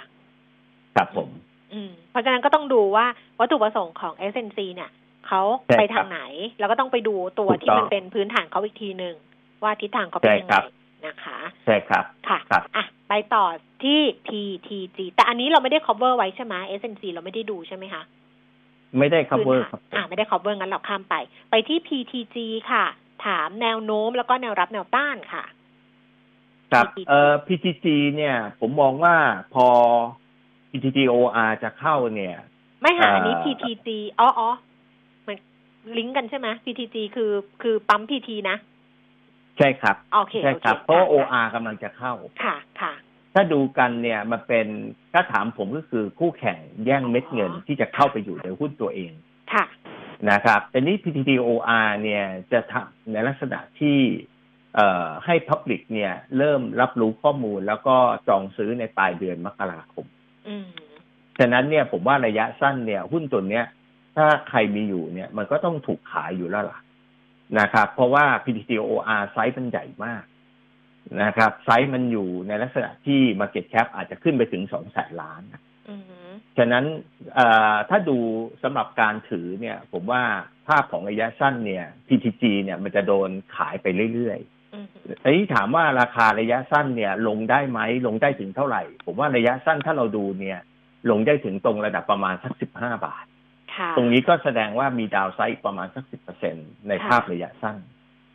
ครับผม อืม เพราะฉะนั้นก็ต้องดูว่าวัตถุประสงค์ของ SNC เนี่ยเขาใช่ไปครัทาบงไหน แล้วก็ต้องไปดูตัวถูกที่ต้องมันเป็นพื้นฐานเขาอีกทีหนึ่ง ว่าทิศทางเขาเป็นใช่ยังครัไงบนะคะ ใช่ครับค่ะครับอะไปต่อที่ PTG แต่อันนี้เราไม่ได้ cover ไว้ใช่ไหม SNC เราไม่ได้ดูใช่ไหมคะ ไม่ได้พื้น cover ฐานครับผมอ่าไม่ได้ cover งั้นเราข้ามไป ไปที่ PTG ค่ะ ถามแนวโน้มแล้วก็แนวรับแนวต้านค่ะ ครับ PTG เอ่อ PTG เนี่ย ผมมองว่าพอ PTGOR จะเข้าเนี่ย ไม่หาอันนี้เอ่อ PTG อ๋ออ๋อมันลิงก์กันใช่ไหม PTG คือคือปั๊ม PT นะ ใช่ครับโอเคใช่ครับโอเพราะว่าค่ OR กำลังจะเข้าค่ะค่ะ ถ้าดูกันเนี่ยมันเป็นถ้าถามผมก็คือคู่แข่งแย่งเม็ดเงินที่จะเข้าไปอยู่ในหุ้นตัวเองค่ะนะครับแต่นี้ PTTOR เนี่ยจะทำในลักษณะที่เอ่อให้ Public เนี่ย เริ่มรับรู้ข้อมูลแล้วก็จองซื้อในปลายเดือนมกราคมอืมฉะนั้นเนี่ยผมว่าระยะสั้นเนี่ย หุ้นตัวเนี้ย ถ้าใครมีอยู่เนี่ย มันก็ต้องถูกขายอยู่แล้วล่ะ นะครับ เพราะว่า PTTOR ไซส์มันใหญ่มากนะครับ ไซส์มันอยู่ในลักษณะที่ Market Cap อาจจะขึ้นไปถึงสองแสนล้านอืมฉะนั้นเอ่อถ้าดูสำหรับการถือเนี่ย ผมว่าภาพของระยะสั้นเนี่ย PTG เนี่ยมันจะโดนขายไปเรื่อยอืมๆทีนี้ถามว่าราคาระยะสั้นเนี่ย ลงได้ไหมลงได้ถึงเท่าไหร่ ผมว่าระยะสั้นถ้าเราดูเนี่ย ลงได้ถึงตรงระดับประมาณสักสิบห้าบาทค่ะ ตรงนี้ก็แสดงว่ามีดาวไซด์ประมาณสักสิบเปอร์เซ็นในค่ะภาพระยะสั้น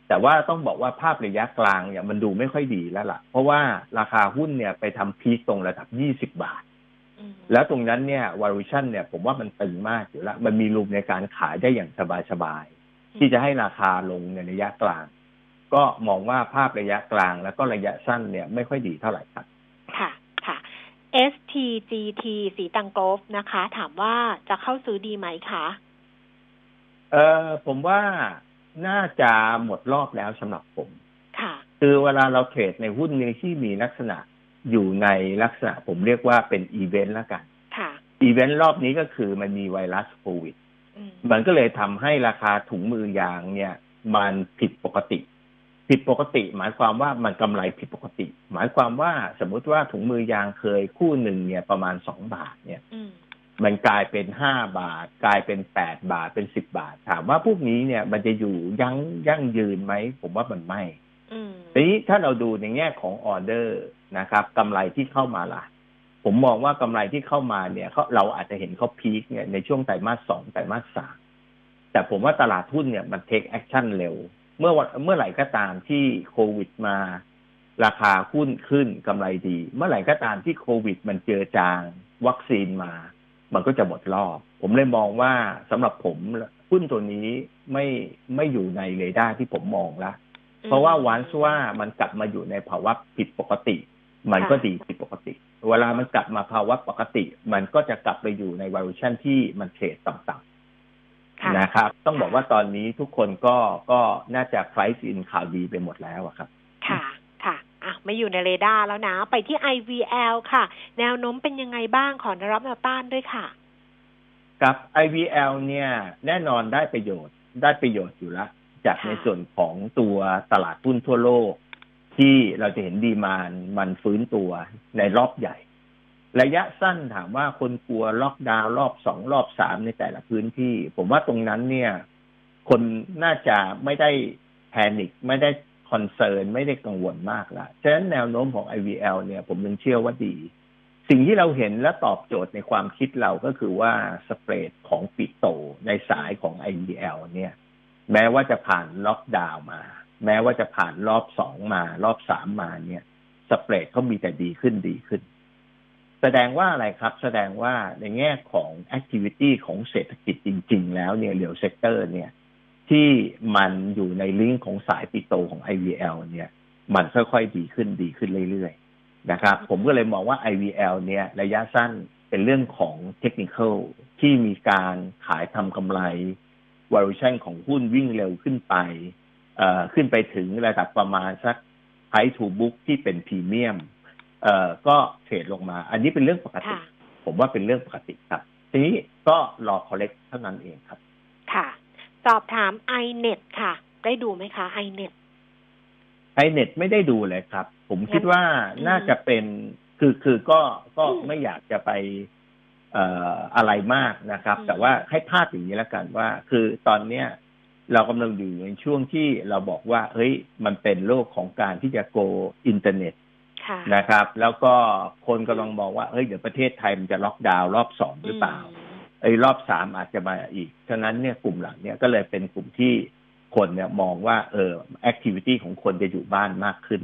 แต่ว่าต้องบอกว่าภาพระยะกลางเนี่ยมันดูไม่ค่อยดีแล้วล่ะ เพราะว่าราคาหุ้นเนี่ยไปทำพีคตรงระดับยี่สิบบาทอืมแล้วตรงนั้นเนี่ย valuation เนี่ยผมว่ามันตึงมากอยู่แล้วมันมีรูมในการขายได้อย่างสบายๆที่จะให้ราคาลงในระยะกลาง ก็มองว่าภาพระยะกลางแล้วก็ระยะสั้นเนี่ยไม่ค่อยดีเท่าไหร่ครับค่ะค่ะ STGT สีตังโกลฟนะคะ ถามว่าจะเข้าซื้อดีไหมคะเออผมว่าน่าจะหมดรอบแล้วสำหรับผม ค่ะ คือเวลาเราเทรดในหุ้นนี้ที่มีลักษณะอยู่ในลักษณะผมเรียกว่าเป็นอีเวนต์แล้วกัน ค่ะ อีเวนต์รอบนี้ก็คือมันมีไวรัสโควิดอืมมันก็เลยทำให้ราคาถุงมือยางเนี่ย มันผิดปกติ ผิดปกติ หมายความว่ามันกำไรผิดปกติ หมายความว่าสมมุติว่าถุงมือยางเคยคู่หนึ่งเนี่ยประมาณสองบาทเนี่ยอืมมันกลายเป็นห้าบาท กลายเป็นแปดบาทเป็นสิบบาท ถามว่าพวกนี้เนี่ย มันจะอยู่ยั้งยั่งยืนไหม ผมว่ามันไม่อืมทีนี้ถ้าเราดูในแง่ของออเดอร์นะครับกำไรที่เข้ามาล่ะ ผมมองว่ากำไรที่เข้ามาเนี่ยเขาเราอาจจะเห็นเขา peak เนี่ยในช่วงไตรมาสสองไตรมาสสามแต่ผมว่าตลาดหุ้นเนี่ยมัน take action เร็ว เมื่อวันเมื่อไหร่ก็ตามที่โควิดมา ราคาหุ้นขึ้นกำไรดี เมื่อไหร่ก็ตามที่โควิด มันเจือจาง วัคซีนมา มันก็จะหมดรอบ ผมเลยมองว่าสำหรับผมหุ้นตัวนี้ไม่ไม่อยู่ในเรดาร์ที่ผมมองละเพราะว่าวันว่ามันกลับมาอยู่ในภาวะผิดปกติ มันก็ดีผิดปกติ เวลามันกลับมาภาวะปกติ มันก็จะกลับไปอยู่ใน valuation ที่มันเทรดต่ำๆ นะครับ ต้องบอกว่าตอนนี้ทุกคนก็ก็น่าจะ price in ข่าวดีไปหมดแล้วอะครับ ค่ะค่ะอะไม่อยู่ในเรดาร์แล้วนะ ไปที่ IVL ค่ะ แนวโน้มเป็นยังไงบ้างขอแนวรับแนวต้านด้วยค่ะกับ IVL เนี่ย แน่นอนได้ประโยชน์ได้ประโยชน์อยู่แล้วจากในส่วนของตัวตลาดหุ้นทั่วโลก ที่เราจะเห็นดีมานมันฟื้นตัวในรอบใหญ่ ระยะสั้นถามว่าคนกลัวล็อกดาวน์รอบสองรอบสามในแต่ละพื้นที่ ผมว่าตรงนั้นเนี่ย คนน่าจะไม่ได้ panic ไม่ได้ concern ไม่ได้กังวลมากละฉะนั้นแนวโน้มของ IVL เนี่ย ผมยังเชื่อว่าดี สิ่งที่เราเห็นและตอบโจทย์ในความคิดเราก็คือว่า spread ของปิโตในสายของ IVL เนี่ย แม้ว่าจะผ่านล็อกดาวน์มา แม้ว่าจะผ่านรอบสองมารอบสามมาเนี่ย spread เขามีแต่ดีขึ้นดีขึ้น แสดงว่าอะไรครับ แสดงว่าในแง่ของ activity ของเศรษฐกิจจริง ๆ แล้วเนี่ย real sector เนี่ยที่มันอยู่ในลิงก์ของสายปิโตของ IVL เนี่ย มันค่อยๆดีขึ้นดีขึ้นเรื่อยๆนะครับ ผมก็เลยมองว่า IVL เนี่ยระยะสั้นเป็นเรื่องของเทคนิคที่มีการขายทำกำไร valuation ของหุ้นวิ่งเร็วขึ้นไปขึ้นไปถึงระดับประมาณสัก price to book ที่เป็นพรีเมียม เอ่อก็เทรดลงมา อันนี้เป็นเรื่องปกติ ผมว่าเป็นเรื่องปกติครับ ทีนี้ก็รอ collect เท่านั้นเองครับ ค่ะ สอบถาม iNet ค่ะ ได้ดูไหมคะ iNet iNet ไม่ได้ดูเลยครับ ผมคิดว่าน่าจะเป็นคือคือก็ก็ไม่อยากจะไปเอ่ออะไรมากนะครับ แต่ว่าให้ภาพอย่างนี้แล้วกันว่า คือตอนเนี้ยเรากำลังอยู่ในช่วงที่เราบอกว่า เฮ้ย มันเป็นโลกของการที่จะ go internet นะครับ แล้วก็คนกำลังมองว่าเฮ้ยเดี๋ยวประเทศไทยมันจะล็อกดาวน์รอบสองหรือเปล่าไอ้รอบสามอาจจะมาอีก ฉะนั้นเนี่ยกลุ่มหลังเนี่ยก็เลยเป็นกลุ่มที่คนเนี่ยมองว่าเออ activity ของคนจะอยู่บ้านมากขึ้น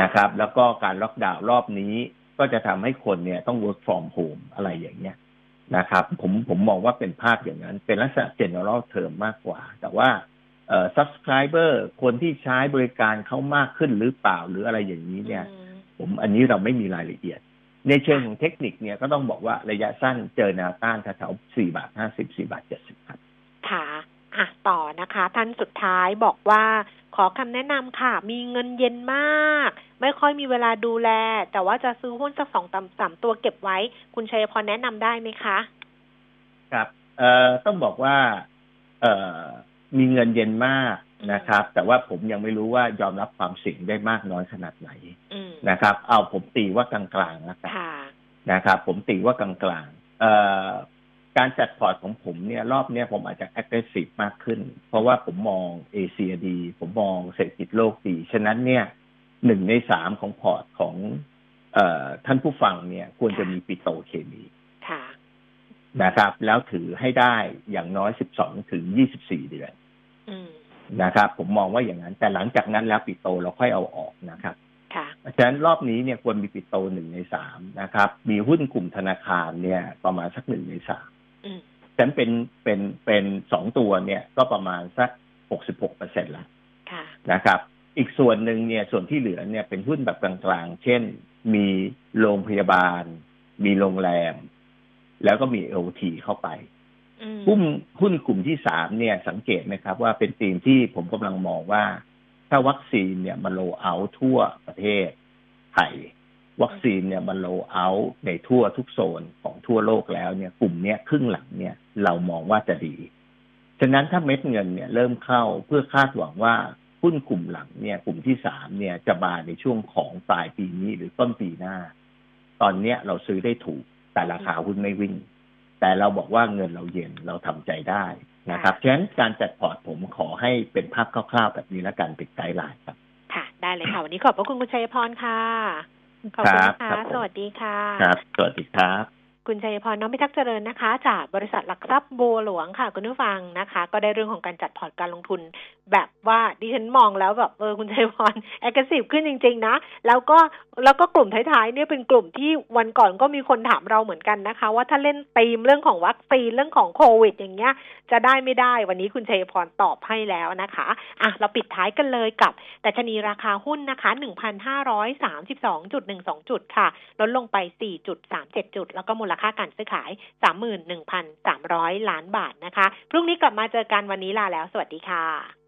นะครับ แล้วก็การล็อกดาวน์รอบนี้ก็จะทำให้คนเนี่ยต้อง work from home อะไรอย่างเงี้ยนะครับ ผมผมมองว่าเป็นภาพอย่างนั้น เป็นลักษณะ general term มากกว่า แต่ว่าเอ่อ subscriber คนที่ใช้บริการเขามากขึ้นหรือเปล่าหรืออะไรอย่างนี้เนี่ย ผมอันนี้เราไม่มีรายละเอียด ในเชิงของเทคนิคเนี่ยก็ต้องบอกว่าระยะสั้นเจอแนวต้านแถวๆสี่บาทห้าสิบสี่บาทเจ็ดสิบครับค่ะอะต่อนะคะ ท่านสุดท้ายบอกว่าขอคำแนะนำค่ะ มีเงินเย็นมาก ไม่ค่อยมีเวลาดูแล แต่ว่าจะซื้อหุ้นสักสองสามตัวเก็บไว้ คุณชัยพรแนะนำได้ไหมคะ ครับ เอ่อต้องบอกว่า เอ่อมีเงินเย็นมาก นะครับ แต่ว่าผมยังไม่รู้ว่ายอมรับความเสี่ยงได้มากน้อยขนาดไหนนะครับ เอาผมตีว่ากลางๆแล้วกันนะครับ ผมตีว่ากลางๆเอ่อการจัดพอร์ตของผมเนี่ย รอบเนี้ยผมอาจจะ aggressive มากขึ้น เพราะว่าผมมองเอเชียดี ผมมองเศรษฐกิจโลกดี ฉะนั้นเนี่ยหนึ่งในสามของพอร์ตของ เอ่อท่านผู้ฟังเนี่ย ควรจะมีปิโตเคมีนะครับ แล้วถือให้ได้อย่างน้อยสิบสองถึงยี่สิบสี่เดือน นะครับ ผมมองว่าอย่างนั้น แต่หลังจากนั้นแล้วปิโตเราค่อยเอาออกนะครับฉะนั้นรอบนี้เนี่ยควรมีปิโตหนึ่งในสามนะครับ มีหุ้นกลุ่มธนาคารเนี่ยประมาณสักหนึ่งในสามฉะนั้นเป็นเป็นเป็นสองตัวเนี่ยก็ประมาณสักหกสิบหกเปอร์เซ็นต์ละนะครับ อีกส่วนหนึ่งเนี่ยส่วนที่เหลือเนี่ยเป็นหุ้นแบบกลางๆ เช่น มีโรงพยาบาล มีโรงแรม แล้วก็มีเอลทีเข้าไป หุ้นหุ้นกลุ่มที่สามเนี่ยสังเกตไหมครับ ว่าเป็นธีมที่ผมกำลังมองว่า ถ้าวัคซีนเนี่ยมันโลเอาทั่วประเทศไทยวัคซีนเนี่ยมันโลเอาในทั่วทุกโซนของทั่วโลกแล้วเนี่ย กลุ่มเนี้ยครึ่งหลังเนี่ยเรามองว่าจะดี ฉะนั้นถ้าเม็ดเงินเนี่ยเริ่มเข้าเพื่อคาดหวังว่าหุ้นกลุ่มหลังเนี่ย กลุ่มที่สามเนี่ยจะมาในช่วงของปลายปีนี้หรือต้นปีหน้า ตอนเนี้ยเราซื้อได้ถูกแต่ราคาหุ้นไม่วิ่ง แต่เราบอกว่าเงินเราเย็นเราทำใจได้นะครับฉะนั้นการจัดพอร์ตผมขอให้เป็นภาพคร่าวๆ แบบนี้แล้วกันเป็น guideline ครับ ค่ะ ได้เลยค่ะ วันนี้ขอบพระคุณคุณชัยพรค่ะ ขอบคุณนะคะสวัสดีค่ะ ครับ สวัสดีครับ คุณชัยพรน้องพิทักษ์เจริญนะคะ จากบริษัทหลักทรัพย์บัวหลวงค่ะ คุณผู้ฟังนะคะ ก็ได้เรื่องของการจัดพอร์ตการลงทุน แบบว่าดิฉันมองแล้วแบบเออคุณชัยพรแอคทีฟขึ้นจริง ๆ นะ แล้วก็แล้วก็กลุ่มท้ายๆเนี่ยเป็นกลุ่มที่วันก่อนก็มีคนถามเราเหมือนกันนะคะ ว่าถ้าเล่นธีมเรื่องของวัคซีนเรื่องของโควิด อย่างเงี้ย จะได้ไม่ได้วันนี้คุณชัยพรตอบให้แล้วนะคะอะเราปิดท้ายกันเลยกับแต่ชนีราคาหุ้นนะคะ1,532.12จุดค่ะลดลงไป4.37จุดแล้วก็มูลค่าการซื้อขาย 31,300 ล้านบาทนะคะ พรุ่งนี้กลับมาเจอกันวันนี้ลาแล้ว สวัสดีค่ะ